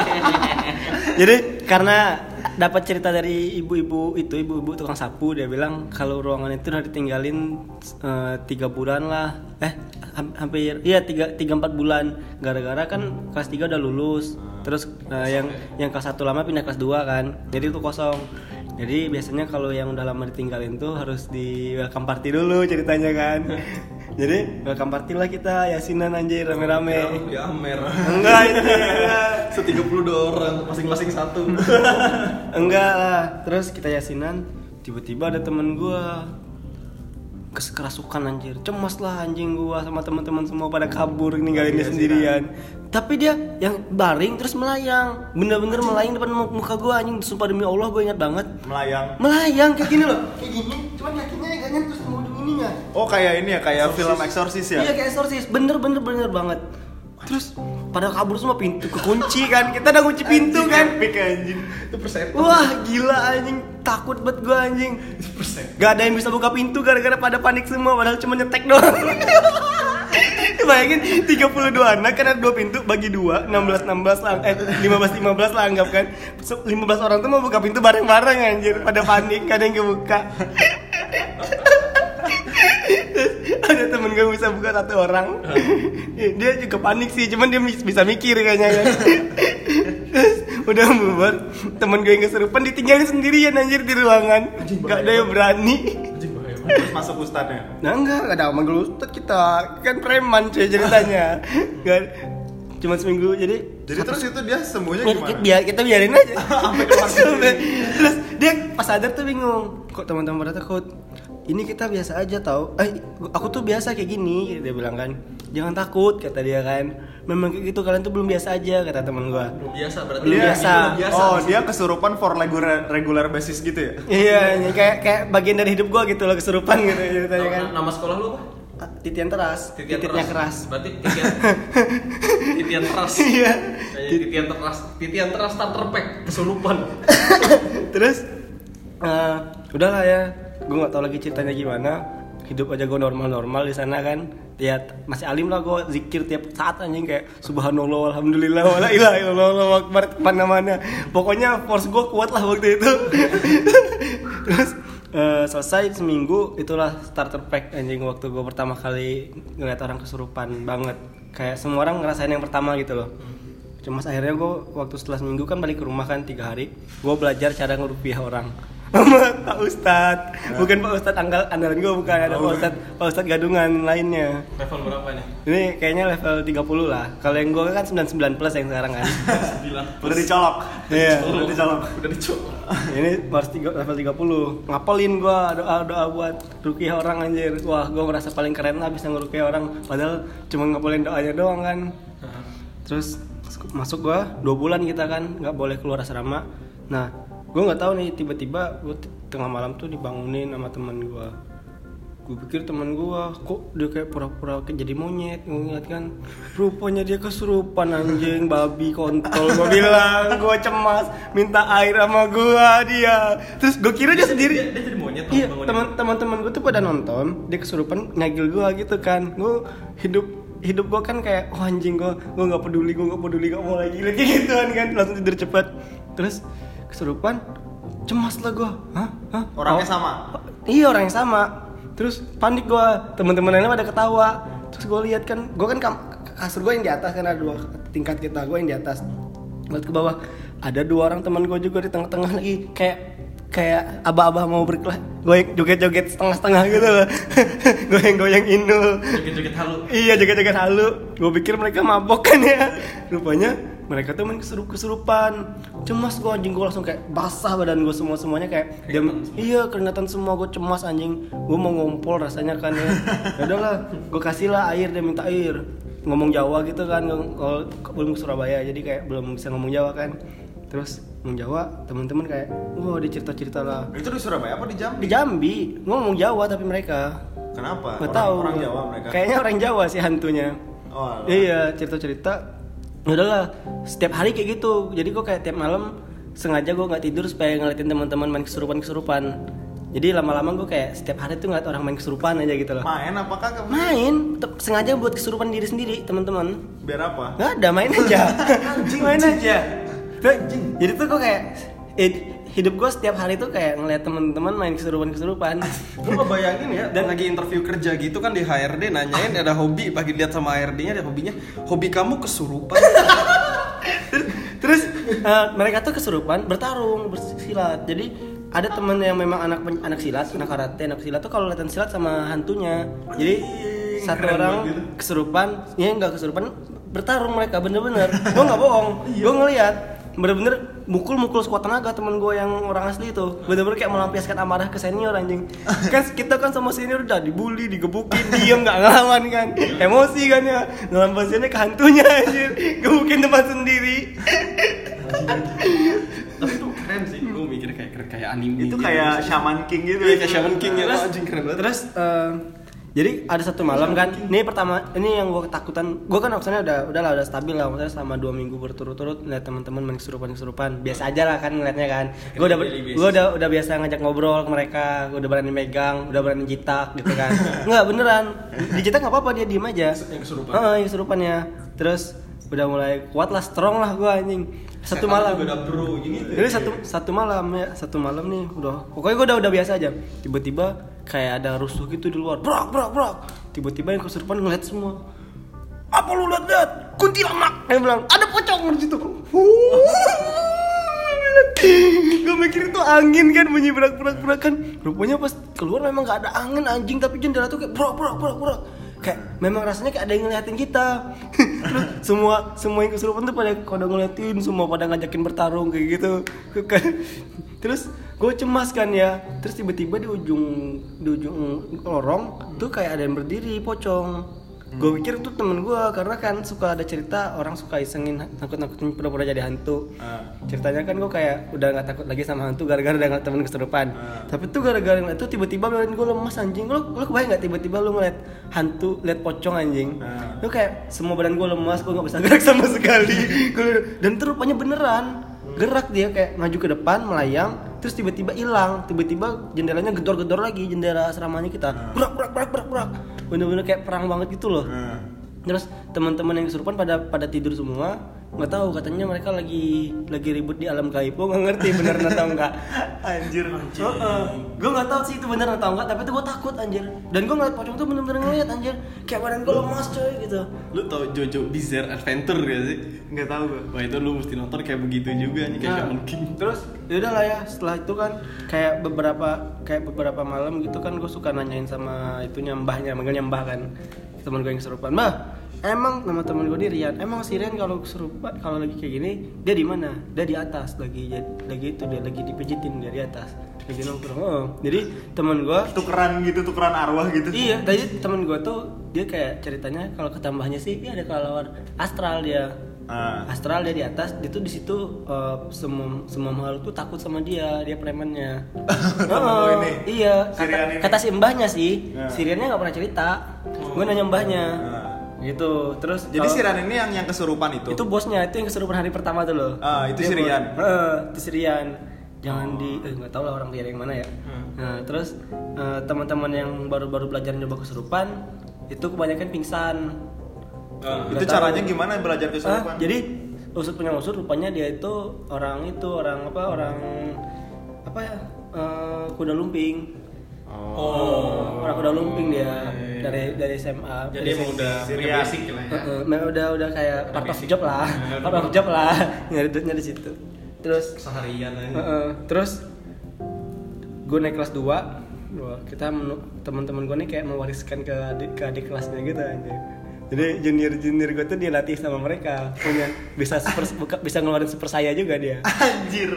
[SPEAKER 3] jadi karena dapat cerita dari ibu-ibu itu ibu-ibu tukang sapu dia bilang kalau ruangan itu udah ditinggalin eh, tiga bulan lah. Eh hampir iya tiga tiga empat bulan. Gara-gara kan kelas 3 udah lulus. Terus eh, yang yang kelas satu lama pindah kelas 2 kan. Jadi itu kosong. Jadi biasanya kalau yang udah lama ditinggalin tuh harus di welcome party dulu ceritanya kan. Jadi welcome party lah kita yasinan anjir rame-rame.
[SPEAKER 2] Ya Amer.
[SPEAKER 3] Enggak itu
[SPEAKER 2] setiga puluh dua orang masing-masing satu.
[SPEAKER 3] Enggak lah. Terus kita yasinan tiba-tiba ada temen gua. kes kerasukan anjir. Cemas lah anjing gua sama teman-teman semua pada kabur ninggalin dia sendirian. Tapi dia yang baring terus melayang. Bener-bener melayang depan mu- muka gua anjing. Sumpah demi Allah gua ingat banget.
[SPEAKER 1] Melayang.
[SPEAKER 3] melayang kayak gini loh. Kayak gini cuman kakinya agak nyentuh sama ujung ininya.
[SPEAKER 1] Oh kayak ini ya, kayak film eksorsis ya?
[SPEAKER 3] Iya kayak eksorsis, bener-bener bener banget. Terus pada kabur semua pintu kekunci kan, kita udah kunci pintu
[SPEAKER 1] Anjing,
[SPEAKER 3] kan.
[SPEAKER 1] Epic anjing.
[SPEAKER 2] itu persen
[SPEAKER 3] Wah gila anjing, takut banget gua anjing. Gak ada yang bisa buka pintu gara-gara pada panik semua, padahal cuma nyetek doang. Bayangin 32 anak kan ada dua pintu bagi dua 16 16 lah eh 15 15 lah anggap kan So, 15 orang tuh mau buka pintu bareng-bareng anjir pada panik gak ada yang kebuka ada temen gue bisa buka satu orang. Dia juga panik sih cuman dia mis- bisa mikir kayaknya kan Terus, udah bubar. Temen gue yang kesurupan ditinggalin sendirian anjir di ruangan. Gak ada yang berani.
[SPEAKER 1] Terus masuk ustadnya.
[SPEAKER 3] nah enggak gak ada manggil ustad kita. Kan preman cuy ceritanya. Gak, cuma seminggu jadi
[SPEAKER 1] Jadi terus itu dia sembuhnya
[SPEAKER 3] Ya,
[SPEAKER 1] gimana?
[SPEAKER 3] kita, biar, kita biarin aja. Terus dia pas sadar tuh bingung kok teman-teman pada takut ini kita biasa aja tau eh aku tuh biasa kayak gini dia bilang kan jangan takut kata dia kan memang kayak gitu kalian tuh belum biasa aja kata teman gua
[SPEAKER 2] Belum biasa berarti.
[SPEAKER 3] Belum
[SPEAKER 1] Dia-
[SPEAKER 3] biasa.
[SPEAKER 1] Oh, dia kesurupan for regular regular basis gitu ya?
[SPEAKER 3] iya ini kayak kayak bagian dari hidup gua gitu loh kesurupan gitu ceritanya kan
[SPEAKER 2] Nama, sekolah lu apa?
[SPEAKER 3] Titian teras
[SPEAKER 2] Titian
[SPEAKER 3] tititnya keras
[SPEAKER 2] Berarti titian titian teras.
[SPEAKER 3] iya
[SPEAKER 2] Kayak titian teras, titian teras starter pack kesurupan.
[SPEAKER 3] terus eh udahlah ya gue nggak tahu lagi ceritanya gimana. Hidup aja gue normal normal di sana kan. Lihat masih alim lah gue zikir tiap saat anjing kayak subhanallah alhamdulillah wala ilaha illallah Allahu akbar mana mana pokoknya force gue kuat lah waktu itu. Terus eh, selesai seminggu itulah starter pack anjing waktu gue pertama kali ngeliat orang kesurupan banget. Kayak semua orang ngerasain yang pertama gitu loh. Cuma akhirnya gue waktu setelah seminggu kan balik ke rumah kan tiga hari. Gue belajar cara ngerupiah orang sama Pak Ustad bukan Pak Ustad anggal andalan gue bukan ada Pak Ustad Pak Ustad gadungan lainnya.
[SPEAKER 2] Level berapa nih?
[SPEAKER 3] ini kayaknya level 30 lah. Kalau yang gue kan 99 plus yang sekarang kan.
[SPEAKER 2] Bilang.
[SPEAKER 1] Udah dicolok.
[SPEAKER 3] iya.
[SPEAKER 1] Udah dicolok.
[SPEAKER 2] Udah dicoba.
[SPEAKER 3] ini harus tiga, level 30 ngapelin gue doa doa buat rukiah orang anjir. Wah gue merasa paling keren lah bisa ngerukiah orang. Padahal cuma ngapelin doanya doang kan. Terus masuk gua dua bulan kita kan nggak boleh keluar asrama. Nah gue nggak tahu nih tiba-tiba gue tengah malam tuh dibangunin sama teman gua. Gue pikir teman gua kok dia kayak pura-pura kayak jadi monyet? Gue ngeliat kan rupanya dia kesurupan anjing babi kontol gue bilang gue cemas minta air sama gua dia. Terus gue kira dia sendiri
[SPEAKER 2] Dia, dia jadi monyet
[SPEAKER 3] Iya,
[SPEAKER 2] bangun-
[SPEAKER 3] teman teman-teman gue tuh pada nonton, dia kesurupan nyagil gue gitu kan. Gue hidup hidup gue kan kayak oh anjing gue gue nggak peduli gue nggak peduli gak mau lagi lagi gituan kan langsung tidur cepat terus kesurupan cemas lah gue hah? Hah?
[SPEAKER 1] Orangnya
[SPEAKER 3] Oh,
[SPEAKER 1] sama?
[SPEAKER 3] iya orang yang sama. Terus panik gue teman-teman lainnya pada ketawa. Terus gue lihat kan gue kan kasur gue yang di atas kan ada dua tingkat kita gue yang di atas. Lihat ke bawah. Ada dua orang teman gue juga di tengah-tengah lagi. Kayak kayak abah-abah mau berkelah goyang joget-joget setengah-setengah gitu loh. Goyang-goyang indul
[SPEAKER 2] Joget-joget halu.
[SPEAKER 3] iya joget-joget halu. Gue pikir mereka mabok kan ya. Rupanya mereka tuh main kesurup kesurupan cemas gue anjing. Gue langsung kayak basah badan gue semua semuanya kayak dia, iya keringatan semua. Gue cemas anjing. Gue mau ngompol rasanya kan ya. Ya udahlah gue kasih lah air dia minta air. Ngomong Jawa gitu kan kalau belum ke Surabaya jadi kayak belum bisa ngomong Jawa kan. Terus ngomong Jawa teman-teman kayak wah dia cerita-cerita lah.
[SPEAKER 1] Itu di Surabaya apa di Jambi?
[SPEAKER 3] di Jambi. Ngomong Jawa tapi mereka.
[SPEAKER 1] Kenapa?
[SPEAKER 3] nggak
[SPEAKER 1] Orang-
[SPEAKER 3] tahu.
[SPEAKER 1] Orang Jawa mereka.
[SPEAKER 3] kayaknya orang Jawa sih hantunya.
[SPEAKER 1] Oh,
[SPEAKER 3] iya cerita cerita udahlah setiap hari kayak gitu. Jadi gue kayak tiap malam sengaja gue nggak tidur supaya ngeliatin teman-teman main kesurupan kesurupan jadi lama-lama gue kayak setiap hari tuh ngeliat orang main kesurupan aja gitu loh.
[SPEAKER 1] Main apakah ke
[SPEAKER 3] main. Tetep sengaja buat kesurupan diri sendiri teman-teman.
[SPEAKER 1] Biar apa?
[SPEAKER 3] nggak ada main aja. Main aja. Tuh, jadi tuh gue kayak eh, hidup gue setiap hari tuh kayak ngeliat teman-teman main kesurupan kesurupan
[SPEAKER 2] Gue ngebayangin ya, dan lagi interview kerja gitu kan di HRD nanyain ada hobi, pagi lihat sama HRD-nya ada hobinya, hobi kamu kesurupan.
[SPEAKER 3] Terus eh, mereka tuh kesurupan bertarung bersilat. Jadi ada temen yang memang anak anak silat, anak karate, anak silat tuh kalau latihan silat sama hantunya. Jadi satu
[SPEAKER 2] keren
[SPEAKER 3] orang
[SPEAKER 2] gitu.
[SPEAKER 3] kesurupan, ya nggak kesurupan bertarung mereka bener-bener. gue nggak bohong, gue ngeliat bener-bener mukul-mukul sekuat tenaga temen gue yang orang asli itu bener-bener kayak melampiaskan amarah ke senior anjing kan kita kan sama senior udah dibully digebukin diem nggak ngelawan kan emosi kan ya ngelampiasinnya ke hantunya anjir gebukin tempat sendiri
[SPEAKER 2] Tapi tuh keren sih, gue mikir kayak kayak anime.
[SPEAKER 1] Itu
[SPEAKER 2] gitu.
[SPEAKER 1] kayak Shaman King gitu.
[SPEAKER 2] Iya kayak Shaman King ya,
[SPEAKER 3] terus,
[SPEAKER 2] anjing keren banget.
[SPEAKER 3] terus eh, jadi ada satu malam kan ini pertama ini yang gue ketakutan. Gue kan maksudnya udah udah lah udah stabil lah. Maksudnya selama dua minggu berturut-turut lihat teman-teman main kesurupan kesurupan biasa aja lah kan ngeliatnya kan. Gue udah gue udah udah biasa ngajak ngobrol ke mereka gue udah berani megang udah berani jitak gitu kan. Nggak beneran. Dijitak nggak apa-apa dia diem aja.
[SPEAKER 2] Yang kesurupan.
[SPEAKER 3] Heeh, yang kesurupannya terus udah mulai kuat lah strong lah gue anjing. Satu
[SPEAKER 2] Setan
[SPEAKER 3] malam.
[SPEAKER 2] ada bro gitu.
[SPEAKER 3] jadi satu satu malam ya satu malam nih udah. Pokoknya gue udah udah biasa aja. Tiba-tiba kayak ada rusuh gitu di luar. Brak brak brak tiba-tiba yang kesurupan ngeliat semua. Apa lu liat liat kuntilanak dia bilang ada pocong di situ. Gue mikir itu angin kan bunyi berak berak berak kan rupanya pas keluar memang gak ada angin anjing. Tapi jendela tuh kayak brak brak brak brak kayak memang rasanya kayak ada yang ngeliatin kita. Terus semua semua yang kesurupan tuh pada pada ngeliatin semua pada ngajakin bertarung kayak gitu. Terus gue cemas kan ya. Terus tiba-tiba di ujung di ujung lorong tuh kayak ada yang berdiri pocong. Gue pikir tuh temen gue karena kan suka ada cerita orang suka isengin nakut-nakutin pura-pura jadi hantu.
[SPEAKER 1] Ah.
[SPEAKER 3] ceritanya kan gue kayak udah nggak takut lagi sama hantu gara-gara ngeliat temen kesurupan.
[SPEAKER 1] Ah.
[SPEAKER 3] tapi tuh gara-gara ngeliat itu tiba-tiba ngeliatin gue lemas anjing. Lo lo kebayang nggak tiba-tiba lo ngeliat hantu liat pocong anjing?
[SPEAKER 1] Ah.
[SPEAKER 3] lo kayak semua badan gue lemas gue nggak bisa gerak sama sekali. Dan rupanya beneran. Gerak dia kayak maju ke depan melayang terus tiba-tiba hilang tiba-tiba jendelanya gedor-gedor lagi jendela asramanya kita. Berak berak berak berak berak bener-bener kayak perang banget gitu loh.
[SPEAKER 1] Nah.
[SPEAKER 3] terus teman-teman yang kesurupan pada pada tidur semua nggak tahu katanya mereka lagi lagi ribut di alam gaib gue nggak ngerti bener atau enggak
[SPEAKER 1] Anjir.
[SPEAKER 3] gue nggak tahu sih itu bener atau enggak tapi itu gue takut anjir. Dan gue ngeliat pocong tuh bener-bener ngeliat anjir. Kayak badan gue lemas coy gitu.
[SPEAKER 2] Lu tau Jojo Bizarre Adventure gak sih?
[SPEAKER 1] Nggak tahu gue.
[SPEAKER 2] Wah itu lu mesti nonton kayak begitu juga nih kayak
[SPEAKER 3] Nah,
[SPEAKER 2] Shaman King.
[SPEAKER 3] terus yaudah lah ya setelah itu kan kayak beberapa kayak beberapa malam gitu kan gue suka nanyain sama itunya mbahnya manggilnya mbah kan teman gue yang kesurupan mbah emang nama teman gue di Rian emang si Rian kalau kesurupan kalau lagi kayak gini dia di mana dia di atas lagi lagi itu dia lagi dipijitin dia di atas lagi nongkrong oh. jadi teman gue
[SPEAKER 1] Tukeran gitu, tukeran arwah gitu.
[SPEAKER 3] Iya, tadi temen gue tuh dia kayak ceritanya kalau ketambahnya sih dia ada kelelawar astral dia.
[SPEAKER 1] Ah.
[SPEAKER 3] Astral dia di atas, dia tuh di situ eh, semua semua makhluk tuh takut sama dia, dia premannya. Oh,
[SPEAKER 1] ini?
[SPEAKER 3] Iya, kata,
[SPEAKER 1] ini?
[SPEAKER 3] kata si mbahnya sih,
[SPEAKER 1] Nah.
[SPEAKER 3] si Riannya nggak pernah cerita. Gue nanya mbahnya,
[SPEAKER 1] Nah.
[SPEAKER 3] Gitu. Terus
[SPEAKER 1] Jadi
[SPEAKER 3] kalau-
[SPEAKER 1] si Ran ini yang yang kesurupan itu.
[SPEAKER 3] itu bosnya itu yang kesurupan hari pertama tuh loh
[SPEAKER 1] Ah, itu
[SPEAKER 3] Dia
[SPEAKER 1] si
[SPEAKER 3] bos-
[SPEAKER 1] Rian?
[SPEAKER 3] Heeh, itu si Rian jangan di eh nggak tahu lah orang dia yang mana ya nah terus eh, teman-teman yang baru-baru belajar nyoba kesurupan itu kebanyakan pingsan
[SPEAKER 1] itu
[SPEAKER 3] Nggak
[SPEAKER 1] caranya
[SPEAKER 3] tahu.
[SPEAKER 1] gimana belajar
[SPEAKER 3] Ah,
[SPEAKER 1] kesurupan?
[SPEAKER 3] jadi usut punya usut rupanya dia itu orang itu orang apa orang apa ya eh, kuda lumping
[SPEAKER 2] Oh
[SPEAKER 3] orang kuda lumping dia dari dari SMA
[SPEAKER 2] Jadi
[SPEAKER 3] dari
[SPEAKER 2] udah basic lah ya
[SPEAKER 3] Heeh, memang udah udah kayak part of
[SPEAKER 2] basic.
[SPEAKER 3] job lah, part of job lah, nyari duitnya di situ. Terus,
[SPEAKER 2] Seharian aja
[SPEAKER 3] heeh, terus gue naik kelas 2 Wah, kita menu- teman-teman gue nih kayak mewariskan ke adik, ke adik kelasnya gitu aja. Jadi junior junior gue tuh dilatih sama mereka punya bisa super, buka- bisa ngeluarin super saya juga dia.
[SPEAKER 1] Anjir.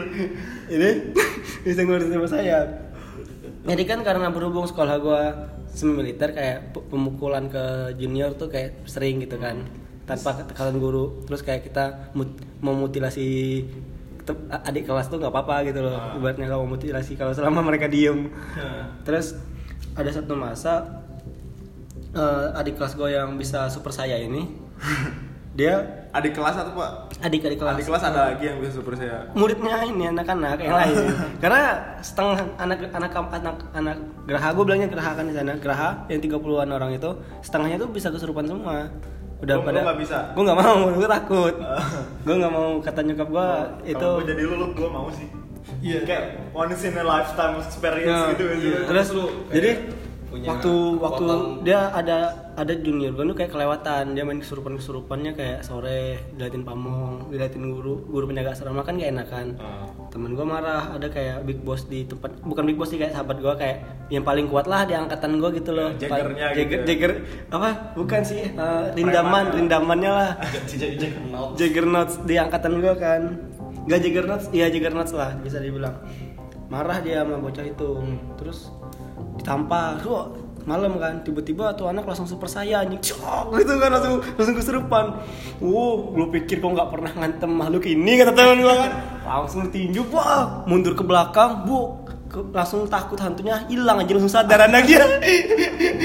[SPEAKER 3] Ini bisa ngeluarin super saya. Jadi kan karena berhubung sekolah gua semi militer kayak pe- pemukulan ke junior tuh kayak sering gitu kan. Tanpa tekanan guru. Terus kayak kita mut- memutilasi adik kelas tuh nggak apa-apa gitu loh. Ibaratnya kalau memutilasi kalau selama mereka diem. Terus ada satu masa eh, adik kelas gue yang bisa super saya ini dia
[SPEAKER 1] Adik kelas atau Pak?
[SPEAKER 3] adik-adik kelas
[SPEAKER 1] Adik kelas ada lagi yang bisa super saya.
[SPEAKER 3] muridnya ini anak-anak yang lain karena setengah anak anak anak anak geraha gue bilangnya geraha kan di sana geraha yang 30-an orang itu setengahnya tuh bisa kesurupan semua udah
[SPEAKER 1] Lu-
[SPEAKER 3] pada
[SPEAKER 1] lu nggak bisa?
[SPEAKER 3] gue nggak mau gue takut gue nggak mau kata nyokap gue itu
[SPEAKER 1] Kalau gue jadi lu, gue mau sih.
[SPEAKER 2] Iya.
[SPEAKER 1] Kayak once in a lifetime experience
[SPEAKER 3] Nah,
[SPEAKER 1] gitu
[SPEAKER 2] iya.
[SPEAKER 3] terus
[SPEAKER 2] Lu
[SPEAKER 3] jadi
[SPEAKER 2] punya
[SPEAKER 3] waktu waktu dia ada ada junior gue tuh kayak kelewatan. Dia main kesurupan kesurupannya kayak sore diliatin pamong diliatin guru guru penjaga asrama kan gak enakan.
[SPEAKER 2] Ah.
[SPEAKER 3] temen gue marah ada kayak big boss di tempat bukan big boss sih kayak sahabat gue kayak yang paling kuat lah di angkatan gue gitu loh.
[SPEAKER 1] Ya, jaggernya
[SPEAKER 3] Pa-
[SPEAKER 1] gitu
[SPEAKER 3] jagger,
[SPEAKER 1] ya.
[SPEAKER 3] apa? Bukan sih eh, rindaman
[SPEAKER 1] Preman.
[SPEAKER 3] rindamannya lah. Juggernauts di angkatan gua kan. Gak Juggernauts, iya Juggernauts lah bisa dibilang. Marah dia sama bocah itu. Terus ditampar. Wah, malam kan tiba-tiba tuh anak langsung super saya anjing. Gitu kan langsung langsung kesurupan wow lu pikir kok nggak pernah ngantem makhluk ini kata teman gua kan. Langsung tinju wah mundur ke belakang bu langsung takut hantunya hilang aja langsung sadar anak dia.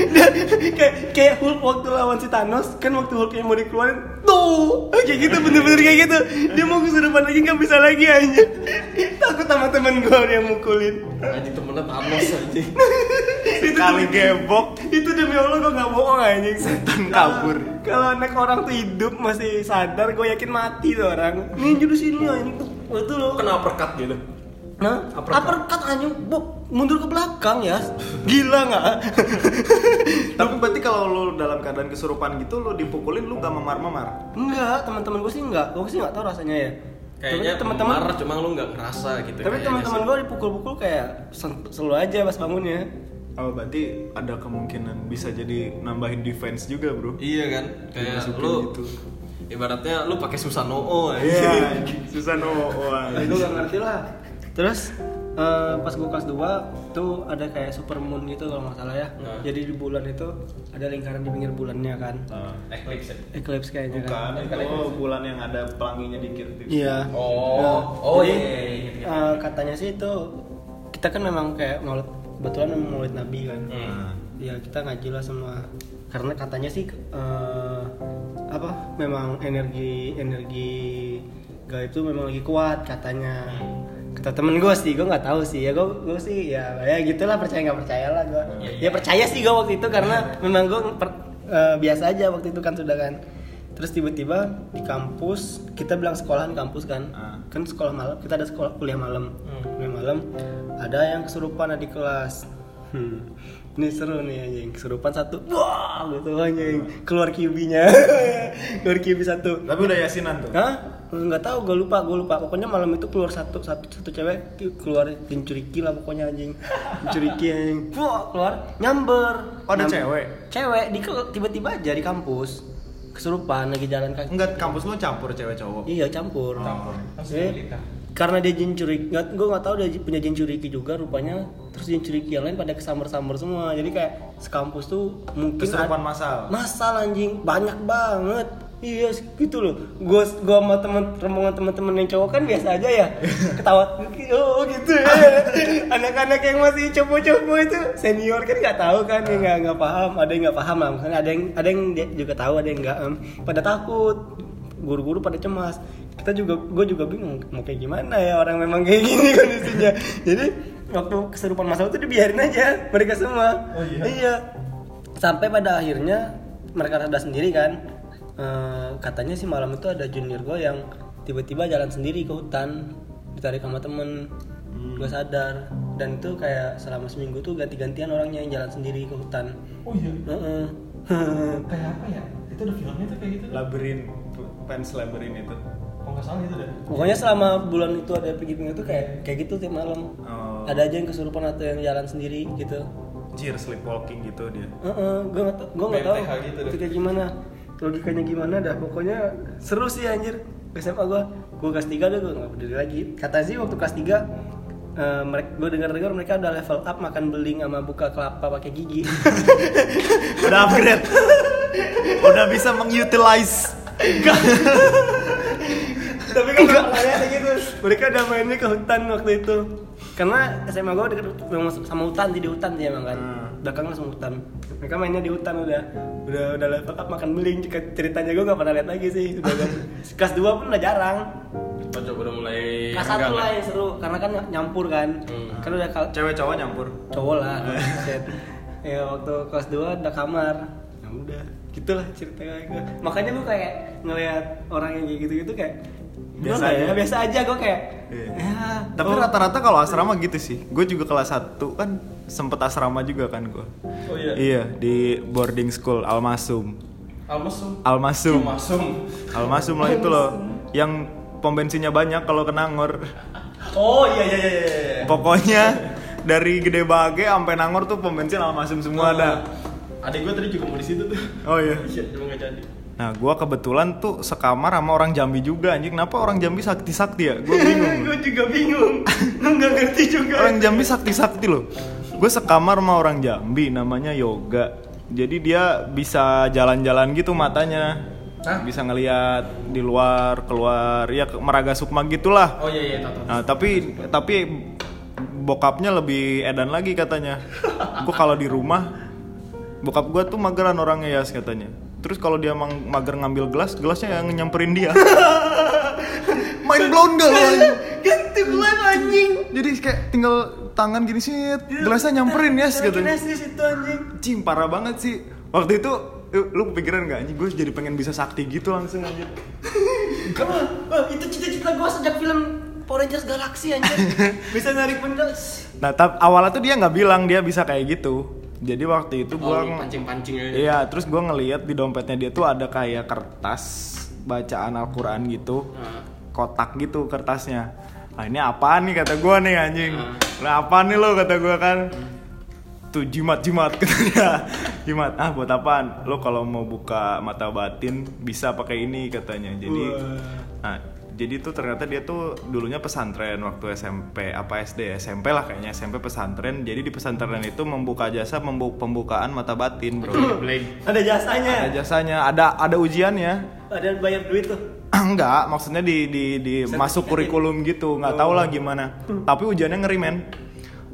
[SPEAKER 3] Dan kayak kayak Hulk waktu lawan si Thanos kan waktu Hulknya mau dikeluarin tuh! Kayak gitu bener-bener kayak gitu. Dia mau kesurupan lagi nggak bisa lagi aja takut sama temen gue dia mukulin.
[SPEAKER 2] Aja temennya Thanos aja
[SPEAKER 3] itu
[SPEAKER 1] Kali
[SPEAKER 3] demi-
[SPEAKER 1] gebok.
[SPEAKER 3] itu demi Allah gue nggak bohong anjing.
[SPEAKER 1] Setan kabur.
[SPEAKER 3] kalau anak orang tuh hidup masih sadar gue yakin mati tuh orang. Ini judul sini anjing. Tuh itu loh.
[SPEAKER 2] Kena uppercut gitu
[SPEAKER 3] Nah,
[SPEAKER 2] Uppercut.
[SPEAKER 3] uppercut anjing, bu, mundur ke belakang ya. Gila nggak?
[SPEAKER 1] Tapi berarti kalau lu dalam keadaan kesurupan gitu lu dipukulin lu gak memar-memar.
[SPEAKER 3] Enggak, teman-teman gue sih enggak. Gue sih nggak tahu rasanya ya.
[SPEAKER 2] Kayaknya teman-teman cuma lu nggak ngerasa gitu
[SPEAKER 3] Tapi teman-teman gue dipukul-pukul kayak selalu aja pas bangunnya.
[SPEAKER 1] Oh berarti ada kemungkinan bisa jadi nambahin defense juga bro.
[SPEAKER 2] Iya kan Kayak
[SPEAKER 1] Dimasukin
[SPEAKER 2] lu
[SPEAKER 1] gitu.
[SPEAKER 2] Ibaratnya lu pakai Susanoo aja
[SPEAKER 1] Iya, susah no. Wah.
[SPEAKER 3] gue gak ngerti lah. Terus eh, pas gue kelas 2 tuh ada kayak super moon gitu kalau nggak salah ya
[SPEAKER 2] Nah.
[SPEAKER 3] jadi di bulan itu ada lingkaran di pinggir bulannya kan
[SPEAKER 1] Ah.
[SPEAKER 2] Eclipse.
[SPEAKER 3] eclipse kayaknya kan
[SPEAKER 1] Bukan, itu bulan yang ada pelanginya dikit.
[SPEAKER 3] iya
[SPEAKER 2] Oh.
[SPEAKER 3] Nah,
[SPEAKER 2] Oh,
[SPEAKER 3] jadi,
[SPEAKER 2] iya, iya, iya,
[SPEAKER 3] eh, katanya sih itu kita kan memang kayak maulid kebetulan memang maulid nabi kan
[SPEAKER 2] Hmm.
[SPEAKER 3] ya kita ngaji lah semua karena katanya sih eh, apa memang energi energi gaib itu memang lagi kuat katanya kata temen gue sih gue nggak tahu sih ya gue gue sih ya ya gitulah percaya nggak percaya lah gue
[SPEAKER 2] Iya, iya.
[SPEAKER 3] ya percaya sih gue waktu itu karena memang gue biasa aja waktu itu kan sudah kan terus tiba-tiba di kampus kita bilang sekolahan kampus kan
[SPEAKER 1] Ah.
[SPEAKER 3] kan sekolah malam kita ada sekolah kuliah malam
[SPEAKER 2] Hmm.
[SPEAKER 3] kuliah malam ada yang kesurupan di kelas hmm. Ini seru nih anjing. Kesurupan satu wah gitu anjing. Keluar QB-nya keluar QB satu.
[SPEAKER 1] Tapi udah yasinan tuh.
[SPEAKER 3] Hah? nggak tahu gue lupa gue lupa. Pokoknya malam itu keluar satu satu satu cewek keluar dincuriki lah pokoknya anjing. Dincuriki anjing. Wah keluar nyamber.
[SPEAKER 1] Oh, ada
[SPEAKER 3] Nyam-
[SPEAKER 1] cewek?
[SPEAKER 3] cewek di tiba-tiba aja di kampus. Kesurupan lagi jalan kaki.
[SPEAKER 1] Enggak, kampus lu campur cewek cowok.
[SPEAKER 3] Iya campur.
[SPEAKER 1] Campur.
[SPEAKER 3] Jadi, karena dia jin nggak, gue nggak tahu dia punya jin curiki juga rupanya. Terus jin curiki yang lain pada kesamber-samber semua. Jadi kayak sekampus tuh mungkin
[SPEAKER 1] Kesurupan massal.
[SPEAKER 3] Masal anjing banyak banget. Iya gitu loh. Gue gua sama temen rombongan teman-teman yang cowok kan biasa aja ya. Ketawa oh gitu ya. Anak-anak yang masih copo-copo itu senior kan nggak tahu kan, ya nggak nggak paham. Ada yang nggak paham lah. Misalnya ada yang ada yang juga tahu, ada yang nggak. pada takut. Guru-guru pada cemas. Kita juga, gue juga bingung mau kayak gimana ya orang memang kayak gini kondisinya. Jadi waktu keserupan masal itu dibiarin aja mereka semua.
[SPEAKER 1] Oh, iya?
[SPEAKER 3] iya sampai pada akhirnya mereka sadar sendiri kan Eh, katanya sih malam itu ada junior gue yang tiba-tiba jalan sendiri ke hutan ditarik sama temen gue sadar dan itu kayak selama seminggu tuh ganti-gantian orangnya yang jalan sendiri ke hutan
[SPEAKER 4] Oh iya.
[SPEAKER 3] Heeh.
[SPEAKER 4] Kayak apa ya? Itu ada filmnya tuh kayak gitu.
[SPEAKER 1] Labirin, fans labirin itu.
[SPEAKER 4] Kalau nggak salah itu deh.
[SPEAKER 3] pokoknya selama bulan itu ada pergi itu kayak kayak gitu tiap malam
[SPEAKER 1] Oh.
[SPEAKER 3] ada aja yang kesurupan atau yang jalan sendiri gitu
[SPEAKER 1] Jir sleepwalking gitu dia.
[SPEAKER 3] Heeh, gue nggak tau, gue nggak tahu
[SPEAKER 2] BMTH gitu deh.
[SPEAKER 3] itu kayak gimana, logikanya gimana dah. Pokoknya seru sih anjir. SMA gue, gue kelas 3 deh gue nggak peduli lagi. Kata sih waktu kelas 3 mereka gue dengar-dengar mereka udah level up makan beling sama buka kelapa pakai gigi.
[SPEAKER 1] Udah upgrade. Udah bisa mengutilize.
[SPEAKER 3] Tapi kan ada gitu. Mereka udah mainnya ke hutan waktu itu. Karena SMA gue deket memang sama hutan sih di hutan sih emang kan.
[SPEAKER 1] Hmm.
[SPEAKER 3] Belakangnya sama hutan. Mereka mainnya di hutan udah udah udah level up makan beling. Ceritanya gue nggak pernah lihat lagi sih. Udah kelas 2 pun udah jarang.
[SPEAKER 2] Oh, coba udah mulai
[SPEAKER 3] Kelas satu lah yang seru karena kan nyampur kan.
[SPEAKER 2] Hmm.
[SPEAKER 3] Kan udah
[SPEAKER 1] Cewek cowok nyampur.
[SPEAKER 3] cowok lah. Set. ya waktu kelas 2 udah kamar. Ya udah, gitulah ceritanya gue. Makanya gue kayak ngelihat orang yang kayak gitu-gitu kayak
[SPEAKER 1] Biasa aja.
[SPEAKER 3] ya, biasa aja gue kayak
[SPEAKER 1] Iya.
[SPEAKER 3] ya,
[SPEAKER 1] Tapi
[SPEAKER 3] oh,
[SPEAKER 1] rata-rata kalau asrama gitu sih. Gue juga kelas 1 kan sempet asrama juga kan gue.
[SPEAKER 2] Oh iya.
[SPEAKER 1] Iya, di boarding school Almasum.
[SPEAKER 2] Almasum.
[SPEAKER 1] Almasum.
[SPEAKER 2] Almasum.
[SPEAKER 1] Almasum lah itu loh. Yang pom bensinnya banyak kalau ke Nangor.
[SPEAKER 2] Oh iya iya iya iya. iya.
[SPEAKER 1] Pokoknya dari Gede Bage sampai Nangor tuh pom bensin Almasum semua ada.
[SPEAKER 2] Adik gue tadi juga mau di situ tuh.
[SPEAKER 1] Oh iya.
[SPEAKER 2] Iya, cuma nggak jadi.
[SPEAKER 1] Nah, gua kebetulan tuh sekamar sama orang Jambi juga anjing. Kenapa orang Jambi sakti-sakti ya? Gue bingung.
[SPEAKER 3] gue juga bingung nggak ngerti juga
[SPEAKER 1] orang Jambi sakti-sakti loh. Gue sekamar sama orang Jambi namanya Yoga. Jadi dia bisa jalan-jalan gitu matanya.
[SPEAKER 2] Hah?
[SPEAKER 1] Bisa ngeliat di luar, keluar, ya ke Meraga Sukma gitulah.
[SPEAKER 2] Oh iya iya tahu. tahu.
[SPEAKER 1] Nah, tapi tapi bokapnya lebih edan lagi katanya. Gue kalau di rumah bokap gue tuh mageran orangnya ya katanya. Terus kalau dia emang mager ngambil gelas, gelasnya yang nyamperin dia. Main blown anjing?
[SPEAKER 3] ganti gelas anjing
[SPEAKER 1] Jadi kayak tinggal tangan gini sih, gelasnya nyamperin ya katanya.
[SPEAKER 3] Nestis itu anjing
[SPEAKER 1] Cing parah banget sih. Waktu itu lu kepikiran gak anjing gue jadi pengen bisa sakti gitu langsung anjing.
[SPEAKER 3] Wah, itu cita-cita gue sejak film Power Rangers Galaxy anjir bisa narik benda
[SPEAKER 1] Nah, tap, awalnya tuh dia nggak bilang dia bisa kayak gitu. Jadi waktu itu gua
[SPEAKER 2] Oh, pancing-pancing aja.
[SPEAKER 1] Iya, terus gua ngeliat di dompetnya dia tuh ada kayak kertas bacaan Al-Qur'an gitu.
[SPEAKER 2] Nah.
[SPEAKER 1] Kotak gitu kertasnya. Nah, ini apaan nih kata gua nih anjing.
[SPEAKER 2] Hmm.
[SPEAKER 1] Lah apaan nih lo kata gua kan. Tuh jimat-jimat katanya. Jimat. Ah, buat apaan? Lo kalau mau buka mata batin bisa pakai ini katanya. Jadi
[SPEAKER 3] Wah.
[SPEAKER 1] Nah, jadi tuh ternyata dia tuh dulunya pesantren waktu SMP apa SD SMP lah kayaknya SMP pesantren. Jadi di pesantren itu membuka jasa membu- pembukaan mata batin bro.
[SPEAKER 3] Ada jasanya.
[SPEAKER 1] ada jasanya. Ada ada ujiannya.
[SPEAKER 3] Ada bayar duit tuh.
[SPEAKER 1] enggak maksudnya di di di masuk kurikulum gitu. Nggak tahu lah gimana. Tapi ujiannya ngeri men.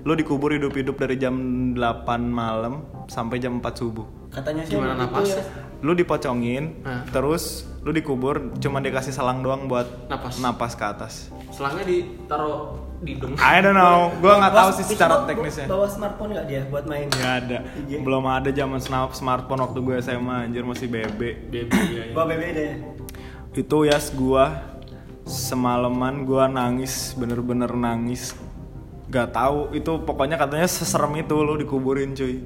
[SPEAKER 1] Lu dikubur hidup-hidup dari jam 8 malam sampai jam 4 subuh
[SPEAKER 3] Katanya sih
[SPEAKER 2] Gimana
[SPEAKER 3] begitu
[SPEAKER 2] napasnya?
[SPEAKER 3] ya.
[SPEAKER 1] lu dipocongin
[SPEAKER 2] Hah.
[SPEAKER 1] terus lu dikubur cuma dikasih selang doang buat
[SPEAKER 2] Napas.
[SPEAKER 1] napas ke atas
[SPEAKER 2] Selangnya ditaruh di dong.
[SPEAKER 1] I don't know gua nggak tahu
[SPEAKER 3] Bawa-
[SPEAKER 1] sih secara
[SPEAKER 3] bawa-
[SPEAKER 1] teknisnya
[SPEAKER 3] Bawa smartphone nggak dia buat main?
[SPEAKER 1] nggak ada
[SPEAKER 3] IG.
[SPEAKER 1] belum ada zaman snap smartphone waktu gue SMA anjir masih BB
[SPEAKER 2] Baby ya.
[SPEAKER 3] Bawa BBD ya.
[SPEAKER 1] itu yas gua semalaman gua nangis bener-bener nangis gak tahu itu pokoknya katanya seserem itu lu dikuburin cuy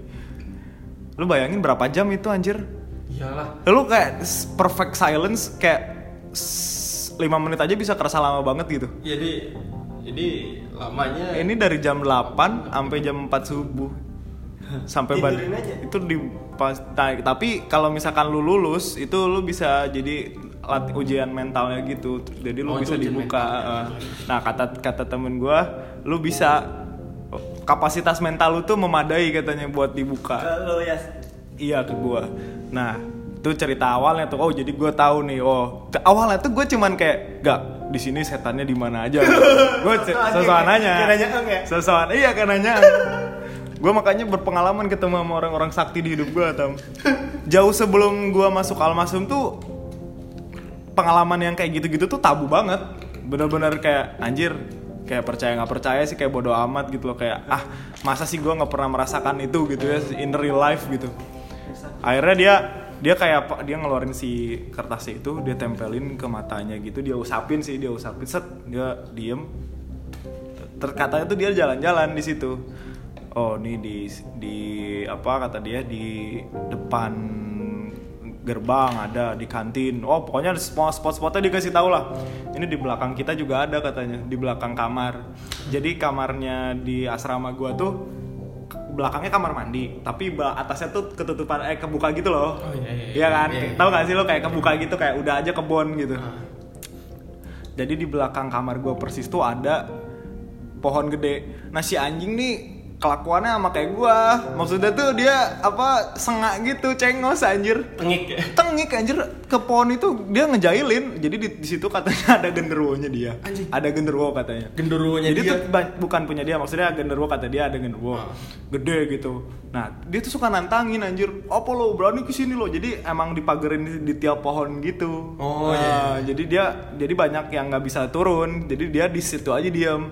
[SPEAKER 1] lu bayangin berapa jam itu anjir?
[SPEAKER 2] Iyalah.
[SPEAKER 1] lu kayak perfect silence kayak 5 menit aja bisa kerasa lama banget gitu.
[SPEAKER 2] Jadi jadi lamanya
[SPEAKER 1] ini dari jam 8 sampai jam 4 subuh. Sampai
[SPEAKER 3] aja.
[SPEAKER 1] itu di pas nah, tapi kalau misalkan lu lulus itu lu bisa jadi lat, ujian mentalnya gitu. Jadi lu
[SPEAKER 2] Oh,
[SPEAKER 1] bisa dibuka eh. nah kata kata temen gua lu bisa kapasitas mental lu tuh memadai katanya buat dibuka
[SPEAKER 3] Kalau ya
[SPEAKER 1] Iya ke gua. Nah, itu cerita awalnya tuh. Oh, jadi gua tahu nih. Oh, awalnya tuh gue cuman kayak gak di sini setannya di mana aja. gue sesuatu nanya.
[SPEAKER 3] Kayak nanya eng ya?
[SPEAKER 1] Sesuatu iya kayak nanya. gue makanya berpengalaman ketemu sama orang-orang sakti di hidup gue, Tam. Jauh sebelum gua masuk Almasum tuh pengalaman yang kayak gitu-gitu tuh tabu banget. Bener-bener kayak anjir kayak percaya nggak percaya sih kayak bodoh amat gitu loh. Kayak ah masa sih gua nggak pernah merasakan itu gitu ya in real life gitu. Akhirnya dia dia kayak dia ngeluarin si kertas itu dia tempelin ke matanya gitu dia usapin sih dia usapin set dia diem. Terkatanya tuh dia jalan-jalan di situ. Oh ini di di apa kata dia di depan gerbang ada di kantin. Oh pokoknya semua spot-spotnya dikasih tahu lah. Ini di belakang kita juga ada katanya. Di belakang kamar. Jadi kamarnya di asrama gua tuh belakangnya kamar mandi. Tapi atasnya tuh ketutupan eh kebuka gitu loh.
[SPEAKER 2] Oh, iya, iya,
[SPEAKER 1] iya kan?
[SPEAKER 2] iya, iya.
[SPEAKER 1] tahu gak sih lo kayak kebuka gitu kayak udah aja kebon gitu?
[SPEAKER 2] Ah.
[SPEAKER 1] jadi di belakang kamar gue persis tuh ada pohon gede. Nah si anjing nih kelakuannya sama kayak gue. Maksudnya tuh dia apa sengak gitu, cengos anjir.
[SPEAKER 2] tengik ya.
[SPEAKER 1] Tengik anjir ke pohon itu dia ngejailin. Jadi di, di situ katanya ada genderuwonya dia.
[SPEAKER 2] Anjing.
[SPEAKER 1] Ada genderuwo katanya.
[SPEAKER 2] Genderuwonya
[SPEAKER 1] Jadi
[SPEAKER 2] dia.
[SPEAKER 1] tuh bukan punya dia, maksudnya genderuwo kata dia ada genderuwo.
[SPEAKER 2] Ah.
[SPEAKER 1] Gede gitu. Nah, dia tuh suka nantangin anjir. Apa lo berani ke sini lo? Jadi emang dipagerin di, di tiap pohon gitu.
[SPEAKER 2] Oh,
[SPEAKER 1] Nah,
[SPEAKER 2] iya.
[SPEAKER 1] Jadi dia jadi banyak yang nggak bisa turun. Jadi dia di situ aja diam.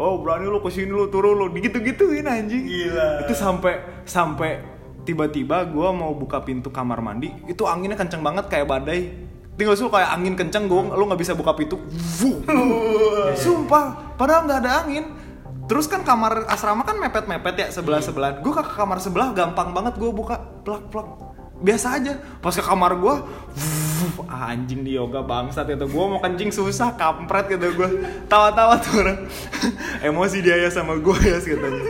[SPEAKER 1] Oh, berani lo ke sini lo turun lo. Gitu-gituin anjing.
[SPEAKER 3] Gila.
[SPEAKER 1] Itu sampai sampai tiba-tiba gua mau buka pintu kamar mandi, itu anginnya kenceng banget kayak badai. Tinggal suka kayak angin kenceng gong, lu nggak bisa buka pintu. Vuh. Sumpah, padahal nggak ada angin. Terus kan kamar asrama kan mepet-mepet ya sebelah sebelah. Gue ke kamar sebelah gampang banget gue buka plak plak biasa aja. Pas ke kamar gue, vuh, anjing di yoga bangsat itu. Gue mau kencing susah, kampret gitu gue. Tawa-tawa tuh orang. Emosi dia ya sama gue ya katanya.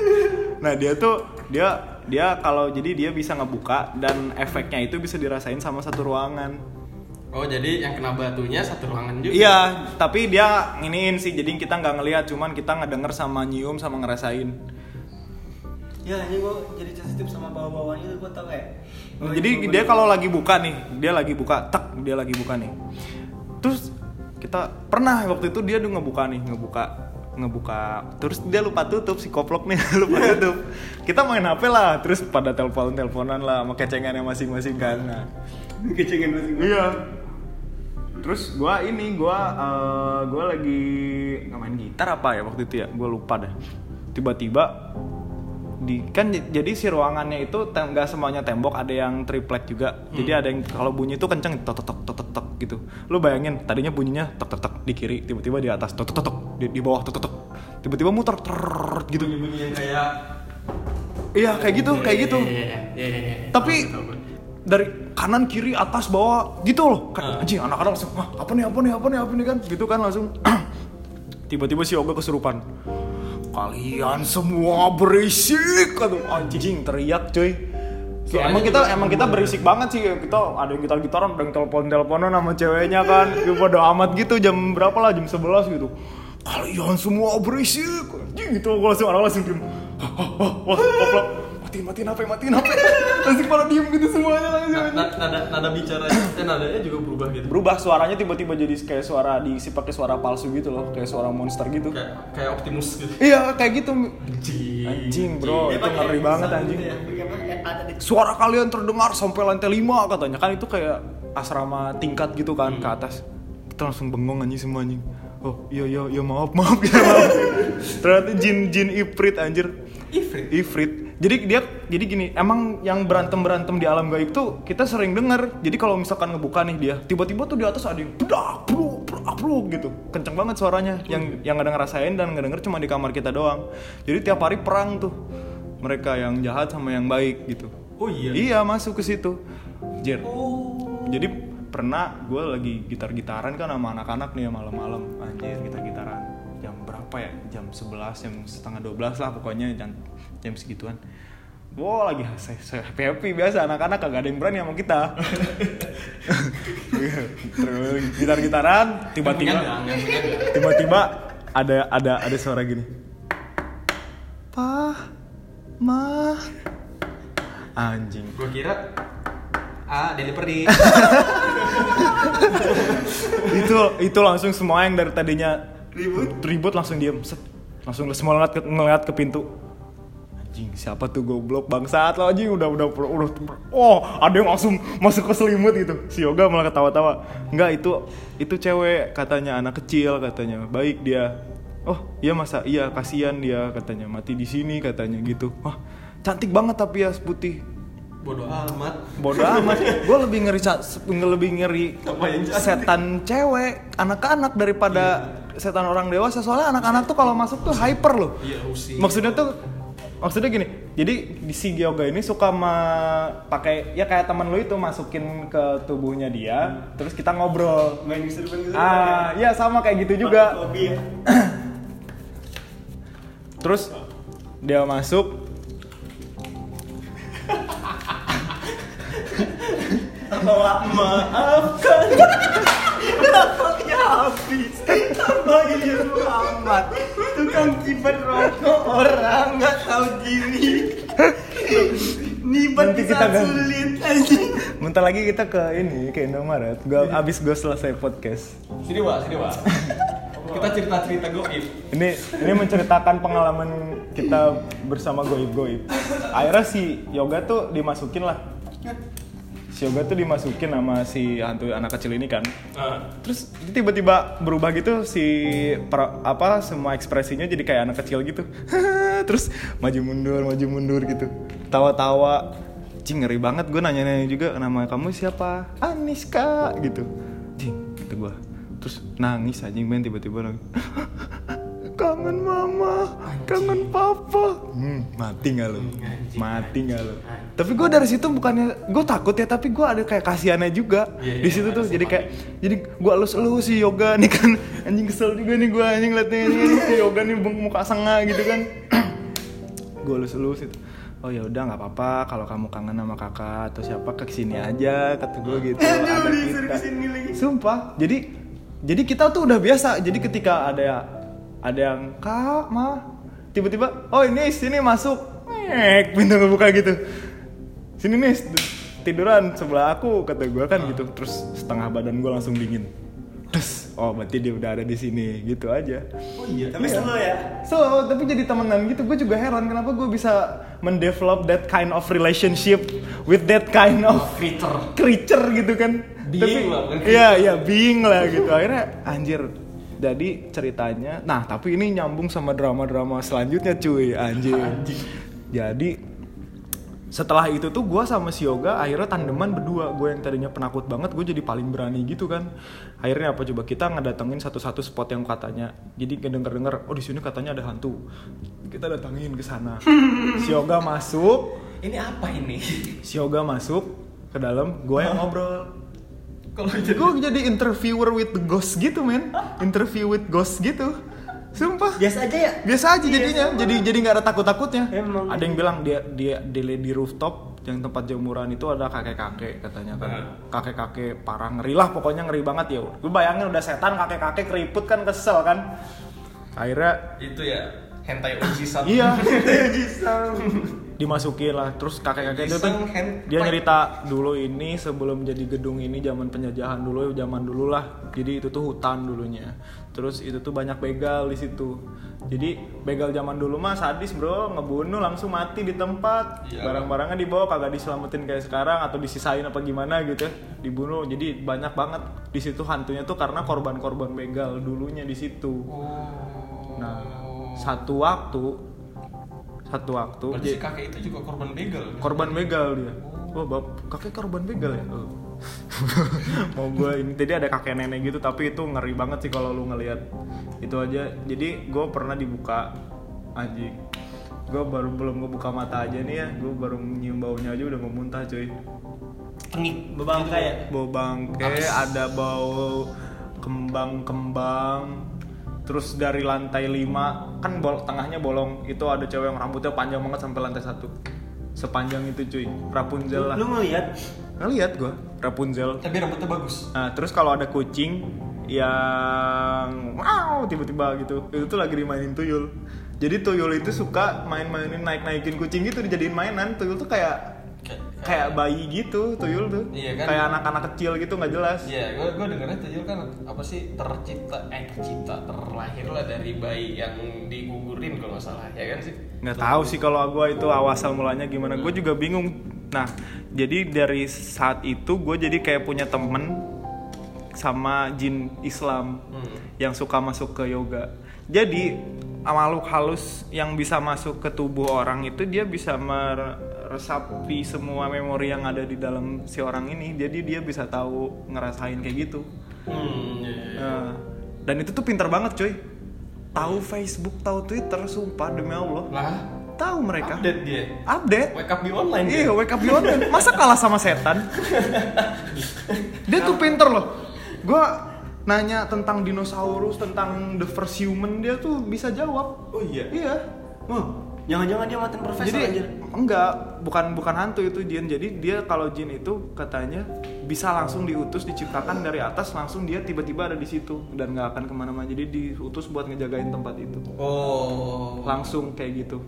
[SPEAKER 1] Nah dia tuh dia dia kalau jadi dia bisa ngebuka dan efeknya itu bisa dirasain sama satu ruangan.
[SPEAKER 2] Oh jadi yang kena batunya satu ruangan juga.
[SPEAKER 1] Iya, tapi dia nginiin sih, jadi kita nggak ngelihat, cuman kita ngedenger sama nyium sama ngerasain.
[SPEAKER 3] Ya ini gua jadi sensitif sama bawah-bawahnya itu gua tau kayak. oh,
[SPEAKER 1] jadi dia kalau lagi buka nih, dia lagi buka, tak dia lagi buka nih. Terus kita pernah waktu itu dia tuh ngebuka nih, ngebuka ngebuka terus dia lupa tutup si koplok nih lupa tutup kita main hp lah terus pada telepon teleponan lah sama kecengannya masing-masing kan nah,
[SPEAKER 3] kecengan masing
[SPEAKER 1] Iya. Terus gua ini gua eh, gua lagi nggak main gitar apa ya waktu itu ya? Gua lupa deh. Tiba-tiba di kan jadi si ruangannya itu nggak semuanya tembok ada yang triplek juga jadi ada yang kalau bunyi itu kenceng tok tok tok tok tok gitu lu bayangin tadinya bunyinya tok tok tok di kiri tiba-tiba di atas tok tok tok di, di bawah tok tok tok tiba-tiba muter ter gitu
[SPEAKER 2] Bunyi-bunyi yang kayak
[SPEAKER 1] iya kayak gitu kayak gitu
[SPEAKER 2] Iya, iya, iya, iya, iya.
[SPEAKER 1] tapi dari kanan kiri atas bawah gitu loh kan anjing anak-anak langsung apa nih apa nih apa nih apa nih kan gitu kan langsung tiba-tiba si Oga kesurupan kalian semua berisik aduh anjing teriak cuy. Ya, emang kita emang kita berisik banget sih kita ada yang gitar gitaran ada yang telepon teleponan sama ceweknya kan. Ya, pada amat gitu jam berapa lah? Jam 11 gitu. Kalian semua berisik gitu aku langsung orang langsung diem. Wah matiin matiin HP matiin HP langsung pada diem gitu semuanya langsung
[SPEAKER 2] Na- na- nada nada bicara eh nadanya juga berubah gitu.
[SPEAKER 1] Berubah suaranya tiba-tiba jadi kayak suara diisi pakai suara palsu gitu loh kayak suara monster gitu.
[SPEAKER 2] Kayak kayak Optimus gitu.
[SPEAKER 1] Iya kayak gitu.
[SPEAKER 2] Anjing.
[SPEAKER 1] Anjing bro itu ngeri banget
[SPEAKER 3] sound
[SPEAKER 1] anjing.
[SPEAKER 3] gitu ya, apa,
[SPEAKER 1] suara kalian terdengar sampai lantai 5 katanya. Kan itu kayak asrama tingkat gitu kan ke atas. Kita langsung bengong anjing semua anjing. Oh iya iya iya maaf maaf ya maaf. Ternyata jin jin ifrit anjir.
[SPEAKER 2] Ifrit?
[SPEAKER 1] Ifrit jadi dia jadi gini emang yang berantem berantem di alam gaib tuh kita sering denger. Jadi kalau misalkan ngebuka nih dia tiba-tiba tuh di atas ada yang bedak bro bro gitu. Kenceng banget suaranya. Yang yang nggak ngerasain dan nggak denger cuma di kamar kita doang. Jadi tiap hari perang tuh mereka yang jahat sama yang baik gitu.
[SPEAKER 2] Oh iya?
[SPEAKER 1] Iya masuk ke situ. Jer.
[SPEAKER 2] oh.
[SPEAKER 1] Jadi pernah gue lagi gitar-gitaran kan sama anak-anak nih malam-malam. Anjir gitar-gitaran. jam berapa ya jam 11 jam setengah 12 lah pokoknya jam jam segituan Wah lagi saya, saya happy happy biasa anak-anak kagak ada yang berani sama kita. Terus gitar-gitaran tiba-tiba tiba-tiba ada ada ada suara gini. Pah, mah, anjing.
[SPEAKER 2] Gua kira ah delivery
[SPEAKER 1] itu itu langsung semua yang dari tadinya ribut. Ribut langsung diem. Set. langsung semua ngeliat ke, ngeliat ke pintu. Anjing siapa tuh goblok bangsat lo anjing. Udah udah udah oh ada yang langsung masuk ke selimut gitu. Si yoga malah ketawa-tawa. Enggak itu itu cewek katanya anak kecil katanya. Baik dia. Oh iya masa iya kasihan dia katanya. Mati di sini katanya gitu. Wah cantik banget tapi ya putih.
[SPEAKER 2] Bodoh amat.
[SPEAKER 1] Bodoh amat. Gue lebih ngeri lebih ngeri
[SPEAKER 2] Ngapain
[SPEAKER 1] setan cewek, anak-anak daripada setan orang dewasa. Soalnya anak-anak tuh kalau masuk tuh hyper loh.
[SPEAKER 2] iya usi
[SPEAKER 1] Maksudnya tuh maksudnya gini. Jadi di si Gyoga ini suka ma- pakai ya kayak teman lu itu masukin ke tubuhnya dia, terus kita ngobrol.
[SPEAKER 3] main
[SPEAKER 1] Ah, ya sama kayak gitu juga.
[SPEAKER 3] Hobi ya.
[SPEAKER 1] Terus dia masuk
[SPEAKER 3] maafkan habis Tambahnya Muhammad Tukang kibar rokok orang nggak tahu diri Nibat
[SPEAKER 1] Nanti kita ganti.
[SPEAKER 3] sulit anjing
[SPEAKER 1] Bentar lagi kita ke ini ke Indomaret. Gua abis gue selesai podcast.
[SPEAKER 2] sini wa sini wa kita cerita cerita goib
[SPEAKER 1] Ini ini menceritakan pengalaman kita bersama goib-goib. Akhirnya si Yoga tuh dimasukin lah. Yoga tuh dimasukin sama si hantu anak kecil ini kan. Terus dia tiba-tiba berubah gitu si per- apa semua ekspresinya jadi kayak anak kecil gitu. Terus maju mundur, maju mundur gitu. Tawa-tawa. Cing ngeri banget gue nanya-nanya juga nama kamu siapa? Aniska gitu. Cing kata gue. Terus nangis anjing men tiba-tiba nangis. kangen mama, kangen papa. Hmm, mati nggak lo? Mati nggak lo? Tapi gue dari situ bukannya gue takut ya, tapi gue ada kayak kasihannya juga
[SPEAKER 2] Iya,
[SPEAKER 1] di
[SPEAKER 2] iya,
[SPEAKER 1] situ
[SPEAKER 2] ada
[SPEAKER 1] tuh. Jadi kayak, jadi gue elus elus si yoga nih kan, anjing kesel juga nih gue anjing liatnya ini si yoga nih beng- muka sengah gitu kan. gue elus elus itu. Oh ya udah nggak apa-apa kalau kamu kangen sama kakak atau siapa ke sini aja kata gue gitu. ada kita. Sumpah. Jadi jadi kita tuh udah biasa. Jadi ketika ada ada yang kak mah tiba-tiba oh ini sini masuk. Nek, pintu ngebuka gitu. Sini nih tiduran sebelah aku kata gue kan gitu. Terus setengah badan gue langsung dingin. Terus oh berarti dia udah ada di sini. Gitu aja.
[SPEAKER 2] Oh iya
[SPEAKER 3] Tapi slow ya?
[SPEAKER 1] so tapi jadi temenan gitu. Gue juga heran kenapa gue bisa mendevelop that kind of relationship with that kind of
[SPEAKER 2] creature.
[SPEAKER 1] creature gitu kan.
[SPEAKER 2] Being lah, bukan
[SPEAKER 1] iya iya being lah gitu. Akhirnya anjir jadi ceritanya nah tapi ini nyambung sama drama-drama selanjutnya cuy anjir jadi setelah itu tuh gue sama si Yoga akhirnya tandeman berdua. Gue yang tadinya penakut banget gue jadi paling berani gitu kan. Akhirnya apa coba kita ngedatengin satu-satu spot yang katanya. Jadi ngedenger denger oh di sini katanya ada hantu. Kita datangin ke sana. Si Yoga masuk.
[SPEAKER 2] Ini apa ini?
[SPEAKER 1] Si Yoga masuk ke dalam gue yang ngobrol
[SPEAKER 2] kalau jadi
[SPEAKER 1] gue jadi interviewer with the ghost gitu men. Interview with ghost gitu. Sumpah.
[SPEAKER 3] Biasa aja ya?
[SPEAKER 1] Biasa aja jadinya. jadi jadi nggak ada takut takutnya
[SPEAKER 3] Emang.
[SPEAKER 1] ada yang bilang dia dia dia di rooftop yang tempat jemuran itu ada kakek-kakek katanya kan.
[SPEAKER 2] Nah.
[SPEAKER 1] kakek-kakek parah ngeri lah pokoknya ngeri banget ya. Lu bayangin udah setan kakek-kakek keriput kan kesel kan. Akhirnya
[SPEAKER 2] Itu ya hentai Ojisan.
[SPEAKER 1] iya. Dimasukin lah. Terus kakek-kakek itu tuh
[SPEAKER 2] hentai.
[SPEAKER 1] dia nyerita dulu ini sebelum jadi gedung ini zaman penjajahan dulu zaman dulu lah. Jadi itu tuh hutan dulunya. Terus itu tuh banyak begal di situ. Jadi begal zaman dulu mah sadis bro. Ngebunuh langsung mati di tempat.
[SPEAKER 2] Iya.
[SPEAKER 1] barang-barangnya dibawa kagak diselamatin kayak sekarang atau disisain apa gimana gitu. Ya dibunuh. Jadi banyak banget di situ hantunya tuh karena korban-korban begal dulunya di situ. Nah satu waktu. Satu waktu.
[SPEAKER 2] Berarti si kakek itu juga korban begal.
[SPEAKER 1] korban begal dia. Oh bab kakek korban begal ya? Oh. mau gue ini tadi ada kakek nenek gitu tapi itu ngeri banget sih kalau lu ngelihat. Itu aja. Jadi gue pernah dibuka. Anjing. Gue baru belum ngebuka mata aja nih ya. Gue baru nyium baunya aja udah mau muntah cuy.
[SPEAKER 2] Tengik.
[SPEAKER 3] Bebangka ya?
[SPEAKER 1] bau bangke ada bau kembang-kembang terus dari lantai 5 kan bol tengahnya bolong. Itu ada cewek yang rambutnya panjang banget sampai lantai satu. Sepanjang itu cuy. Rapunzel lah.
[SPEAKER 3] Lu ngeliat?
[SPEAKER 1] Ngeliat gua Rapunzel.
[SPEAKER 2] Tapi rambutnya bagus.
[SPEAKER 1] nah terus kalau ada kucing yang wow tiba-tiba gitu. Itu tuh lagi dimainin tuyul. Jadi tuyul itu suka main-mainin naik-naikin kucing gitu dijadiin mainan. Tuyul tuh kayak
[SPEAKER 2] Kayak
[SPEAKER 1] bayi gitu tuyul tuh
[SPEAKER 2] Iya kan?
[SPEAKER 1] kayak anak-anak kecil gitu nggak jelas
[SPEAKER 2] Iya, gue gue dengarnya tuyul kan apa sih tercipta eh tercipta terlahir lah dari bayi yang digugurin kalau nggak salah ya kan sih.
[SPEAKER 1] nggak tahu sih kalau gua itu awasal mulanya gimana gue juga bingung nah jadi dari saat itu gue jadi kayak punya temen sama jin Islam
[SPEAKER 2] Hmm.
[SPEAKER 1] yang suka masuk ke yoga jadi makhluk halus yang bisa masuk ke tubuh orang itu dia bisa meresapi semua memori yang ada di dalam si orang ini jadi dia bisa tahu ngerasain kayak gitu.
[SPEAKER 2] Hmm, iya, iya.
[SPEAKER 1] Nah, dan itu tuh pinter banget cuy. Tahu Facebook tahu Twitter sumpah demi Allah.
[SPEAKER 2] Lah,
[SPEAKER 1] tahu mereka.
[SPEAKER 2] Update dia.
[SPEAKER 1] update.
[SPEAKER 2] Wake up di online
[SPEAKER 1] iya
[SPEAKER 2] dia.
[SPEAKER 1] wake up beyond masa kalah sama setan? Dia tuh pinter loh. Gua nanya tentang dinosaurus tentang the first human dia tuh bisa jawab.
[SPEAKER 2] Oh iya.
[SPEAKER 1] iya
[SPEAKER 3] jangan-jangan dia mantan profesor
[SPEAKER 1] jadi
[SPEAKER 3] anjir.
[SPEAKER 1] enggak bukan bukan hantu itu jin jadi dia kalau jin itu katanya bisa langsung diutus diciptakan dari atas langsung dia tiba-tiba ada di situ dan nggak akan ke mana-mana jadi diutus buat ngejagain tempat itu
[SPEAKER 2] Oh.
[SPEAKER 1] langsung kayak gitu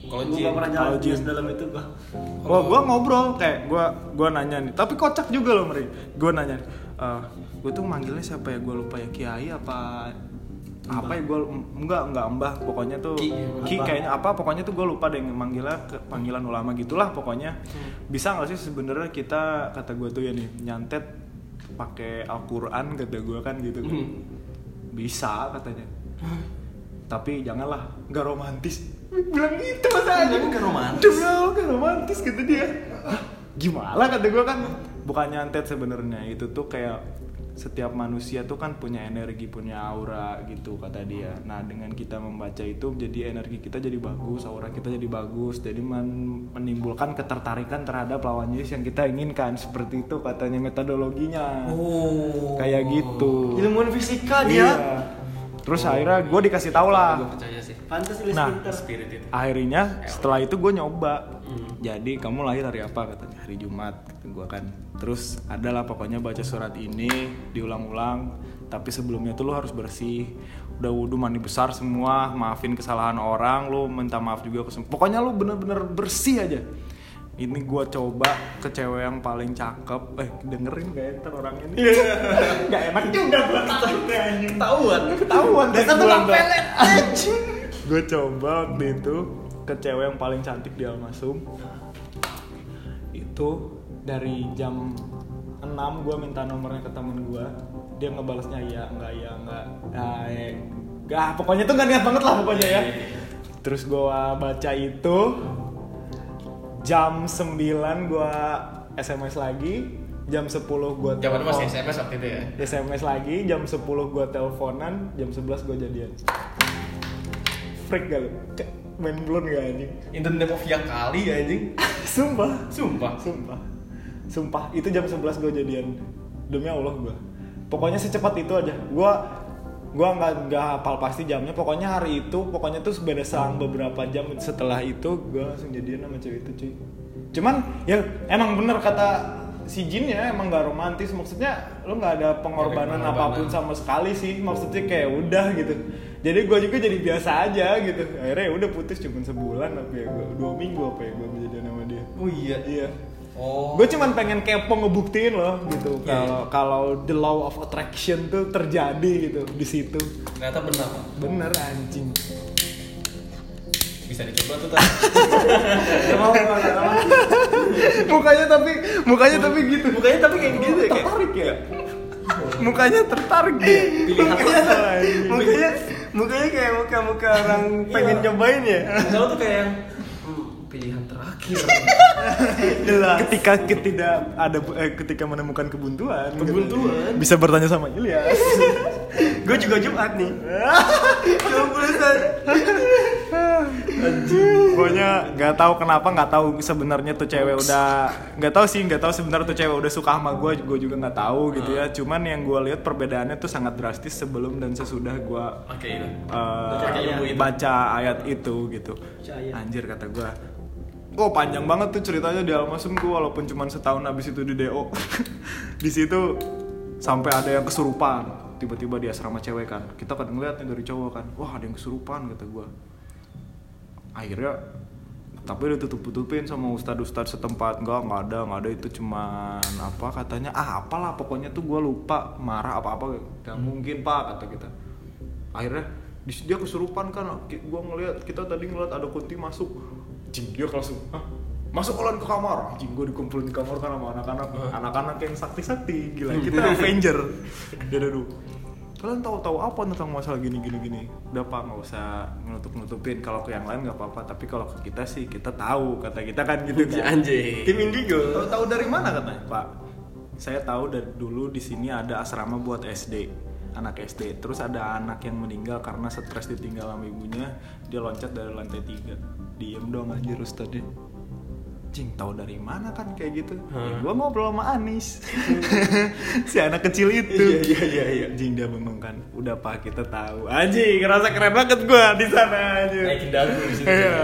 [SPEAKER 2] Kalau jin.
[SPEAKER 3] gak pernah jalan
[SPEAKER 1] Kalau jin.
[SPEAKER 3] dalam itu gua.
[SPEAKER 1] Wah, gua ngobrol kayak gua gua nanya nih. Tapi kocak juga loh, Meri. Gua nanya, eh gua tuh manggilnya siapa ya? Gua lupa ya Kiai apa apa ya gua enggak enggak mbah pokoknya tuh
[SPEAKER 2] Ki.
[SPEAKER 1] ki, kayaknya apa pokoknya tuh gua lupa deh manggilnya ke panggilan ulama gitulah pokoknya bisa nggak sih sebenarnya kita kata gua tuh ya nih nyantet pakai Al-Qur'an kata gua kan gitu kan.
[SPEAKER 2] Hmm.
[SPEAKER 1] bisa katanya tapi janganlah nggak romantis bilang gitu masa aja
[SPEAKER 2] nggak romantis.
[SPEAKER 1] Demi Allah nggak romantis gitu dia Hah? gimana kata gue kan bukan nyantet sebenarnya itu tuh kayak setiap manusia tuh kan punya energi punya aura gitu kata dia nah dengan kita membaca itu jadi energi kita jadi bagus aura kita jadi bagus jadi men- menimbulkan ketertarikan terhadap lawan jenis yang kita inginkan seperti itu katanya metodologinya
[SPEAKER 2] Oh.
[SPEAKER 1] kayak gitu
[SPEAKER 3] Ilmuwan fisika
[SPEAKER 1] Iya.
[SPEAKER 3] dia.
[SPEAKER 1] terus akhirnya gue dikasih tahu lah
[SPEAKER 2] Gue percaya sih.
[SPEAKER 3] Pantas
[SPEAKER 1] Nah.
[SPEAKER 2] Spirit itu.
[SPEAKER 1] akhirnya setelah itu gue nyoba jadi kamu lahir hari apa? katanya. Hari Jumat kata gue kan. Terus adalah pokoknya baca surat ini diulang-ulang tapi sebelumnya tuh lo harus bersih. Udah wudhu mandi besar semua maafin kesalahan orang lo minta maaf juga ke sem- pokoknya lo bener-bener bersih aja. Ini gue coba ke cewek yang paling cakep. Eh dengerin gak ya ntar orang ini? Nggak enak. Juga gue
[SPEAKER 2] Ketahuan.
[SPEAKER 1] ketahuan
[SPEAKER 2] Dasar tukang pelet.
[SPEAKER 1] gue coba waktu itu ke cewek yang paling cantik di Almasum. Itu dari jam 6 gue minta nomornya ke temen gue dia ngebalasnya ya enggak ya enggak. Nah, eh, Gak, pokoknya tuh gak niat banget lah pokoknya ya. Terus gue baca itu jam 9 gue SMS lagi jam 10 gue
[SPEAKER 2] Zaman masih SMS waktu itu ya.
[SPEAKER 1] SMS lagi, jam 10 gue teleponan, jam 11 gue jadian. Freak gak lu? Main belum gak anjing?
[SPEAKER 2] In the name of ya kali anjing.
[SPEAKER 1] Sumpah.
[SPEAKER 2] Sumpah.
[SPEAKER 1] Sumpah. Sumpah, itu jam 11 gue jadian. Demi Allah gue Pokoknya secepat itu aja. Gue gua nggak nggak hafal pasti jamnya. Pokoknya hari itu pokoknya tuh beda selang beberapa jam setelah itu gua langsung jadian sama cewek itu cuy. Cuman ya emang bener kata si Jin ya emang nggak romantis. Maksudnya lu nggak ada pengorbanan
[SPEAKER 2] ada pengorbanan.
[SPEAKER 1] apa pun sama sekali sih. Maksudnya kayak udah gitu jadi gua juga jadi biasa aja gitu. Akhirnya ya udah putus cuma sebulan apa ya gua dua minggu apa ya gua jadian sama dia.
[SPEAKER 2] Oh iya.
[SPEAKER 1] iya.
[SPEAKER 2] Oh.
[SPEAKER 1] gue cuman pengen kepo ngebuktiin loh gitu kalau kalau the law of attraction tuh terjadi gitu di situ.
[SPEAKER 2] Ternyata benar.
[SPEAKER 1] Bener anjing.
[SPEAKER 2] Bisa dicoba tuh tadi.
[SPEAKER 1] mukanya tapi mukanya tapi gitu.
[SPEAKER 2] Mukanya tapi kayak gitu ya, kayak-
[SPEAKER 1] tertarik ya? Mukanya tertarik dia
[SPEAKER 2] Pilihan.
[SPEAKER 3] Mukanya mukanya kayak muka-muka orang pengen nyobain ya?
[SPEAKER 2] Misalnya tuh kayak yang "Hmm, pilihan terakhir.
[SPEAKER 1] ketika tidak ada eh, ketika menemukan kebuntuan gitu.
[SPEAKER 2] Kebuntuan.
[SPEAKER 1] bisa bertanya sama Ilyas
[SPEAKER 3] gue juga jumat nih.
[SPEAKER 1] Pokoknya nggak tahu kenapa nggak tahu sebenarnya tuh cewek udah nggak tahu sih nggak tahu sebenarnya tuh cewek udah suka sama gue gue juga nggak tahu gitu ya cuman yang gue lihat perbedaannya tuh sangat drastis sebelum dan sesudah gue
[SPEAKER 2] Oke. itu.
[SPEAKER 1] uh,
[SPEAKER 2] Baca ilmu itu.
[SPEAKER 1] baca ayat itu gitu
[SPEAKER 3] Baca
[SPEAKER 1] anjir kata gue Oh panjang banget tuh ceritanya di Almasum gue walaupun cuma setahun habis itu di DO di situ sampai ada yang kesurupan. Tiba-tiba di asrama cewek kan. Kita kan ngeliat nih dari cowok kan. Wah ada yang kesurupan kata gue akhirnya tapi udah tutup tutupin sama ustadz ustadz setempat. Enggak nggak ada nggak ada. Itu cuman apa katanya? Ah apalah pokoknya tuh gue lupa. Marah apa apa nggak mungkin pak kata kita. Akhirnya di dia kesurupan kan. Gue ngeliat kita tadi ngeliat ada kunti masuk jing dia langsung Hah? masuk kalian ke kamar? Jing gue dikumpulin di kamar kan sama anak-anak. Anak-anak yang sakti-sakti gila. Kita Avenger. Dia dulu kalian tahu-tahu apa tentang masalah gini gini gini udah pak nggak usah nutup nutupin kalau ke yang lain nggak apa-apa tapi kalau ke kita sih kita tahu kata kita kan gitu kan.
[SPEAKER 2] Anjing.
[SPEAKER 3] tim indigo
[SPEAKER 1] tahu tahu dari mana katanya? Pak saya tahu dari dulu di sini ada asrama buat SD anak SD terus ada anak yang meninggal karena stres ditinggal sama ibunya. Dia loncat dari lantai tiga diem dong anjir ustadz Cing tahu dari mana kan kayak gitu? Ya, gua ngobrol sama Anis. Si anak kecil itu.
[SPEAKER 2] Iya, iya, iya, iya.
[SPEAKER 1] Jing dia bengong kan udah pak kita tahu. Anjing ngerasa keren banget gua di sana
[SPEAKER 2] situ.
[SPEAKER 1] Iya.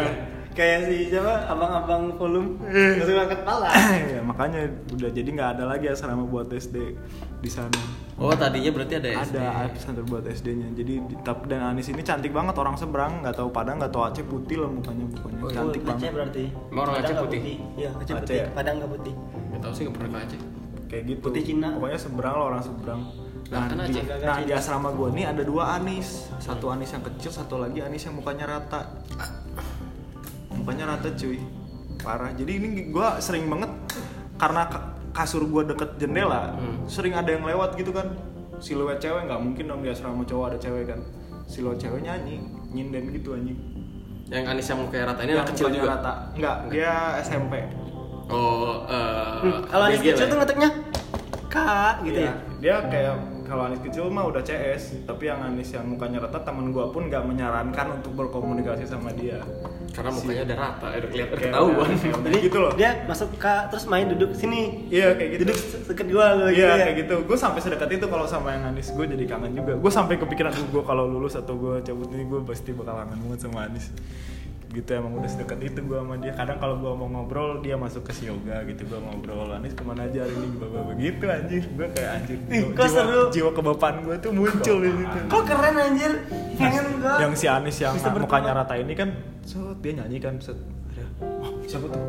[SPEAKER 3] kayak si siapa? Abang-abang volume. Langsung angkat pala
[SPEAKER 1] ya, makanya udah jadi nggak ada lagi asrama buat SD di sana
[SPEAKER 2] Oh tadinya berarti ada SD.
[SPEAKER 1] ada pesantren buat SD-nya jadi tap- dan Anis ini cantik banget orang seberang nggak tahu Padang nggak tahu Aceh putih lah mukanya pokoknya. Cantik
[SPEAKER 3] Aceh
[SPEAKER 1] banget.
[SPEAKER 3] berarti?
[SPEAKER 2] Emang orang Aceh
[SPEAKER 3] nggak
[SPEAKER 2] putih?
[SPEAKER 3] iya Aceh
[SPEAKER 1] Aceh.
[SPEAKER 3] putih.
[SPEAKER 1] Ya?
[SPEAKER 3] Padang nggak putih.
[SPEAKER 2] Gak tau sih gak pernah ke Aceh.
[SPEAKER 1] kayak gitu.
[SPEAKER 3] Putih Cina.
[SPEAKER 1] pokoknya seberang lah orang seberang. Nah,
[SPEAKER 2] Kan
[SPEAKER 1] di,
[SPEAKER 2] Aceh.
[SPEAKER 1] nah di asrama gue nih ada dua Anis. Satu Anis yang kecil satu lagi Anis yang mukanya rata. Mukanya rata cuy. Parah. Jadi ini gue sering banget karena ka- kasur gue deket jendela
[SPEAKER 2] Hmm.
[SPEAKER 1] sering ada yang lewat gitu kan. Siluet cewek nggak mungkin dong di asrama cowok ada cewek kan. Siluet cewek nyanyi nyinden gitu anjing.
[SPEAKER 2] Yang Anis yang mukanya rata ini
[SPEAKER 1] Yang
[SPEAKER 2] anak kecil juga.
[SPEAKER 1] rata. Enggak dia SMP
[SPEAKER 2] Oh, eh
[SPEAKER 3] Hmm, kalau anis kecil tuh
[SPEAKER 2] ya.
[SPEAKER 3] ngeteknya kak gitu
[SPEAKER 1] Iya,
[SPEAKER 3] ya?
[SPEAKER 1] Dia kayak kalau Anis kecil mah udah CS tapi yang Anis yang mukanya rata temen gua pun nggak menyarankan untuk berkomunikasi sama dia
[SPEAKER 2] Karena mukanya udah rata, udah kelihatan ketahuan.
[SPEAKER 1] udah- udah
[SPEAKER 3] jadi
[SPEAKER 1] gitu loh.
[SPEAKER 3] Dia masuk kak terus main duduk sini.
[SPEAKER 1] Iya kayak gitu.
[SPEAKER 3] Duduk deket gua lo gitu
[SPEAKER 1] Iya
[SPEAKER 3] ya.
[SPEAKER 1] kayak gitu, gue sampai sedekat itu kalau sama yang Anis. Gue jadi kangen juga. Gue sampai kepikiran gue kalau lulus atau gue cabut ini gue pasti bakal kangen banget sama Anis. Gitu emang udah sedekat itu gue sama dia. Kadang kalau gue mau ngobrol dia masuk ke si yoga gitu gue ngobrol Anis ke mana aja hari ini gue begitu anjir. Gue kayak anjir.
[SPEAKER 3] Ih, kok
[SPEAKER 1] jiwa,
[SPEAKER 3] seru.
[SPEAKER 1] jiwa kebapaan gue tuh muncul di situ.
[SPEAKER 3] kok keren anjir pengen gua
[SPEAKER 1] yang si Anis yang mukanya rata ini kan set dia nyanyi kan set ada wah siapa tuh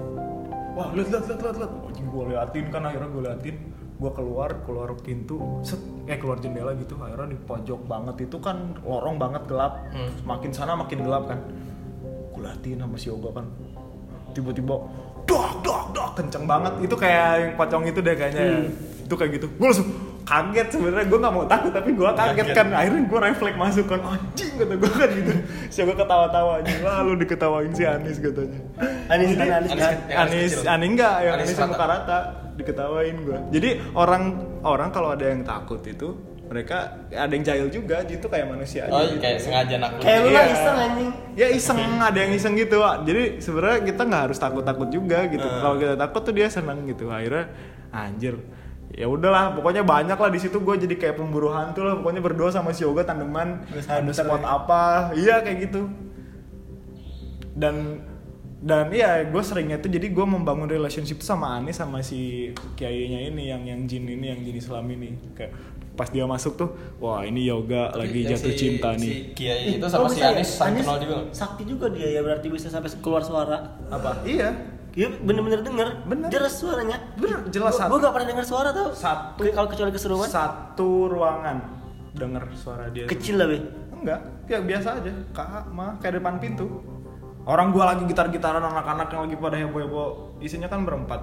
[SPEAKER 1] wah lihat lihat lihat lihat lihat oh, gue liatin kan akhirnya gue liatin gue keluar keluar pintu set eh keluar jendela gitu akhirnya di pojok banget itu kan lorong banget gelap
[SPEAKER 2] Hmm.
[SPEAKER 1] makin sana makin gelap kan gue liatin sama si Yoga kan tiba-tiba dok dok dok kenceng banget. Itu kayak yang pocong itu deh kayaknya ya. itu kayak gitu. Gue langsung kaget sebenarnya. Gue nggak mau takut tapi gue kaget. kan. Akhirnya gue refleks masuk kan. Anjing kata gue kan gitu. Si Yoga ketawa-tawa wah lu diketawain si Anis katanya.
[SPEAKER 3] Anis kan Anis
[SPEAKER 2] Anis-
[SPEAKER 3] kan
[SPEAKER 2] Yang
[SPEAKER 1] Anis enggak yang
[SPEAKER 2] Anis
[SPEAKER 1] Anis yang
[SPEAKER 2] rata.
[SPEAKER 1] muka rata diketawain gue jadi orang orang kalau ada yang takut itu mereka ada yang jahil juga gitu kayak manusia aja
[SPEAKER 2] Oh,
[SPEAKER 1] gitu.
[SPEAKER 2] kayak sengaja nakut.
[SPEAKER 3] kayak lu lah
[SPEAKER 1] Iya.
[SPEAKER 3] iseng anjing
[SPEAKER 1] ya iseng ada yang iseng gitu Wak. jadi sebenarnya kita nggak harus takut takut juga gitu
[SPEAKER 2] Hmm.
[SPEAKER 1] kalau kita takut tuh dia senang gitu akhirnya anjir ya udahlah pokoknya banyak lah di situ gue jadi kayak pemburu hantu lah pokoknya berdua sama si Yoga tandeman ada spot
[SPEAKER 3] ya.
[SPEAKER 1] apa iya kayak gitu dan dan iya gue seringnya tuh jadi gue membangun relationship tuh sama Anis sama si kiainya ini yang yang jin ini yang jin Islam ini kayak pas dia masuk tuh wah ini yoga lagi
[SPEAKER 2] Yang
[SPEAKER 1] jatuh
[SPEAKER 2] si-
[SPEAKER 1] cinta
[SPEAKER 2] si
[SPEAKER 1] nih
[SPEAKER 2] Kiai itu
[SPEAKER 3] Oh,
[SPEAKER 2] sama si
[SPEAKER 3] bisa ya?
[SPEAKER 2] Anis saling kenal juga nggak?
[SPEAKER 3] Sakti juga dia ya berarti bisa sampai keluar suara.
[SPEAKER 1] apa iya
[SPEAKER 3] Dia bener-bener denger,
[SPEAKER 1] Bener.
[SPEAKER 3] jelas suaranya.
[SPEAKER 1] Bener, jelas.
[SPEAKER 3] Gue gak pernah denger suara tau.
[SPEAKER 1] Satu.
[SPEAKER 3] Ke- Kalau kecuali keseruan,
[SPEAKER 1] satu ruangan denger suara dia
[SPEAKER 3] kecil lah be.
[SPEAKER 1] enggak ya biasa aja kak mah kayak depan pintu orang gua lagi gitar-gitaran anak-anak yang lagi pada heboh-heboh. Isinya kan berempat.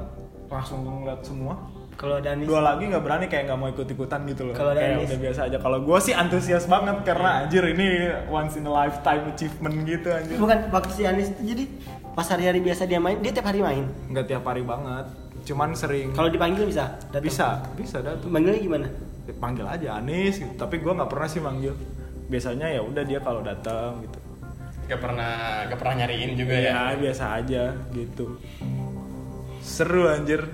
[SPEAKER 1] Langsung ngeliat semua.
[SPEAKER 3] Kalau ada Anis,
[SPEAKER 1] dua lagi nggak berani kayak nggak mau ikut-ikutan gitu loh.
[SPEAKER 3] Kalau
[SPEAKER 1] kayak udah biasa aja. Kalau gua sih antusias banget karena anjir ini once in a lifetime achievement gitu anjir.
[SPEAKER 3] Bukan waktu si Anis itu jadi pas hari-hari biasa dia main, dia tiap hari main.
[SPEAKER 1] nggak tiap hari banget. Cuman sering.
[SPEAKER 3] Kalau dipanggil bisa, datang.
[SPEAKER 1] bisa bisa datang
[SPEAKER 3] Manggilnya gimana?
[SPEAKER 1] panggil aja Anis gitu. tapi gua nggak pernah sih manggil. Biasanya ya udah dia kalau datang gitu
[SPEAKER 2] Gak pernah gak pernah nyariin juga ya.
[SPEAKER 1] ya biasa aja gitu seru anjir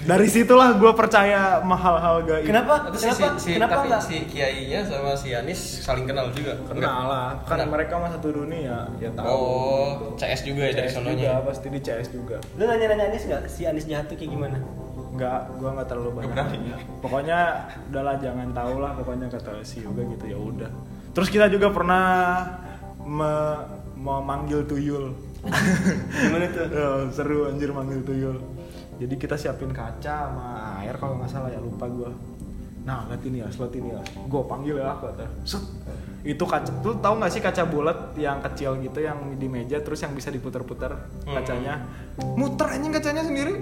[SPEAKER 1] dari situlah gue percaya mahal hal gaib
[SPEAKER 3] Kenapa?
[SPEAKER 2] Itu si,
[SPEAKER 3] kenapa?
[SPEAKER 2] si, si,
[SPEAKER 3] kenapa
[SPEAKER 2] tapi
[SPEAKER 3] enggak?
[SPEAKER 2] si Kiainya sama si Anis saling kenal juga.
[SPEAKER 1] kenal lah kan
[SPEAKER 2] Kenal.
[SPEAKER 1] mereka mah satu dunia ya tahu
[SPEAKER 2] Oh, CS juga ya dari sononya.
[SPEAKER 1] juga pasti di CS juga
[SPEAKER 3] Lu nanya-nanya Anis nggak? Si Anis jahat tuh kayak gimana?
[SPEAKER 1] nggak gue nggak terlalu banyak
[SPEAKER 2] berani.
[SPEAKER 1] nanya. pokoknya udahlah jangan tahu lah pokoknya kata si Yoga gitu ya udah terus kita juga pernah me- memanggil tuyul.
[SPEAKER 3] Gimana tuh?
[SPEAKER 1] Ya, seru anjir manggil tuyul. Jadi kita siapin kaca sama air kalau nggak salah ya lupa gua. Nah lihat ini ya slot ini ya. Gue panggil ya kata. Set. itu kaca tuh tahu nggak sih kaca bulat yang kecil gitu yang di meja terus yang bisa diputar-putar kacanya? Muter anjing kacanya sendiri.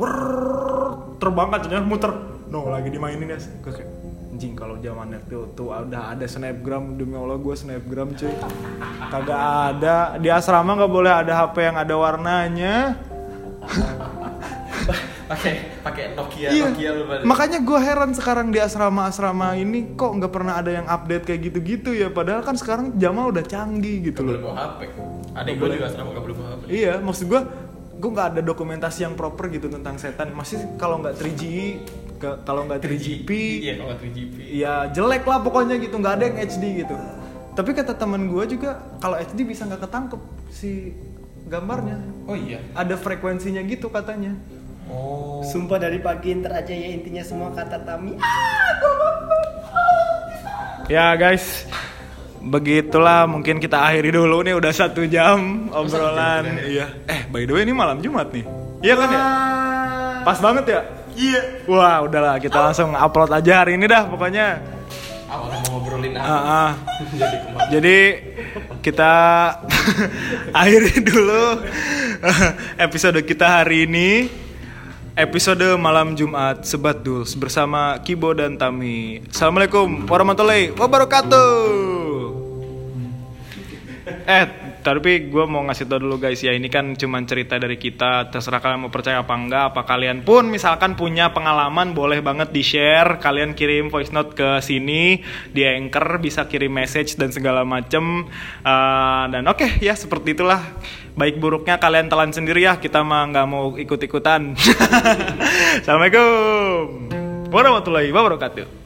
[SPEAKER 1] Wrrr, terbang kacanya muter no lagi dimainin ya Gua kayak anjing kalau zamannya tuh tuh udah ada snapgram. Demi allah gue snapgram cuy. Kagak ada. Di asrama nggak boleh ada hp yang ada warnanya.
[SPEAKER 2] Pakai pakai Nokia
[SPEAKER 1] iya.
[SPEAKER 2] Nokia lu
[SPEAKER 1] makanya gue heran sekarang di asrama-asrama ini kok nggak pernah ada yang update kayak gitu-gitu ya? Padahal kan sekarang zaman udah canggih gitu
[SPEAKER 2] Gak boleh
[SPEAKER 1] loh
[SPEAKER 2] bawa HP. Adik gue
[SPEAKER 1] boleh.
[SPEAKER 2] juga sama gak boleh bawa HP.
[SPEAKER 1] iya maksud gue gue nggak ada dokumentasi yang proper gitu tentang setan. Masih kalau nggak 3G ke- kalau nggak 3GP
[SPEAKER 2] Iya, kalau 3GP.
[SPEAKER 1] ya jelek lah pokoknya gitu nggak ada yang HD gitu. Tapi kata teman gue juga kalau HD bisa nggak ketangkep si gambarnya.
[SPEAKER 2] Oh iya.
[SPEAKER 1] ada frekuensinya gitu katanya.
[SPEAKER 2] Oh.
[SPEAKER 3] Sumpah dari pagi ntar aja ya intinya semua kata Tami.
[SPEAKER 1] ya guys. Begitulah mungkin kita akhiri dulu nih udah satu jam obrolan.
[SPEAKER 2] jam,
[SPEAKER 1] iya. Eh by the way ini malam Jumat nih. Iya kan ya? Pas banget ya iya wah udahlah kita langsung upload aja hari ini dah pokoknya
[SPEAKER 2] mau ngobrolin apa?
[SPEAKER 1] Ah, ah.
[SPEAKER 2] Jadi?
[SPEAKER 1] Jadi kita akhiri dulu episode kita hari ini. Episode malam Jumat Sebat Duls bersama Kibo dan Tami. Assalamualaikum warahmatullahi wabarakatuh. Eh, tapi gue mau ngasih tau dulu guys ya ini kan cuman cerita dari kita. Terserah kalian mau percaya apa enggak apa kalian pun misalkan punya pengalaman boleh banget di share kalian kirim voice note ke sini di anchor bisa kirim message dan segala macem. Eh, dan oke ya seperti itulah. Baik buruknya kalian telan sendiri ya kita mah nggak mau ikut ikutan assalamualaikum warahmatullahi wabarakatuh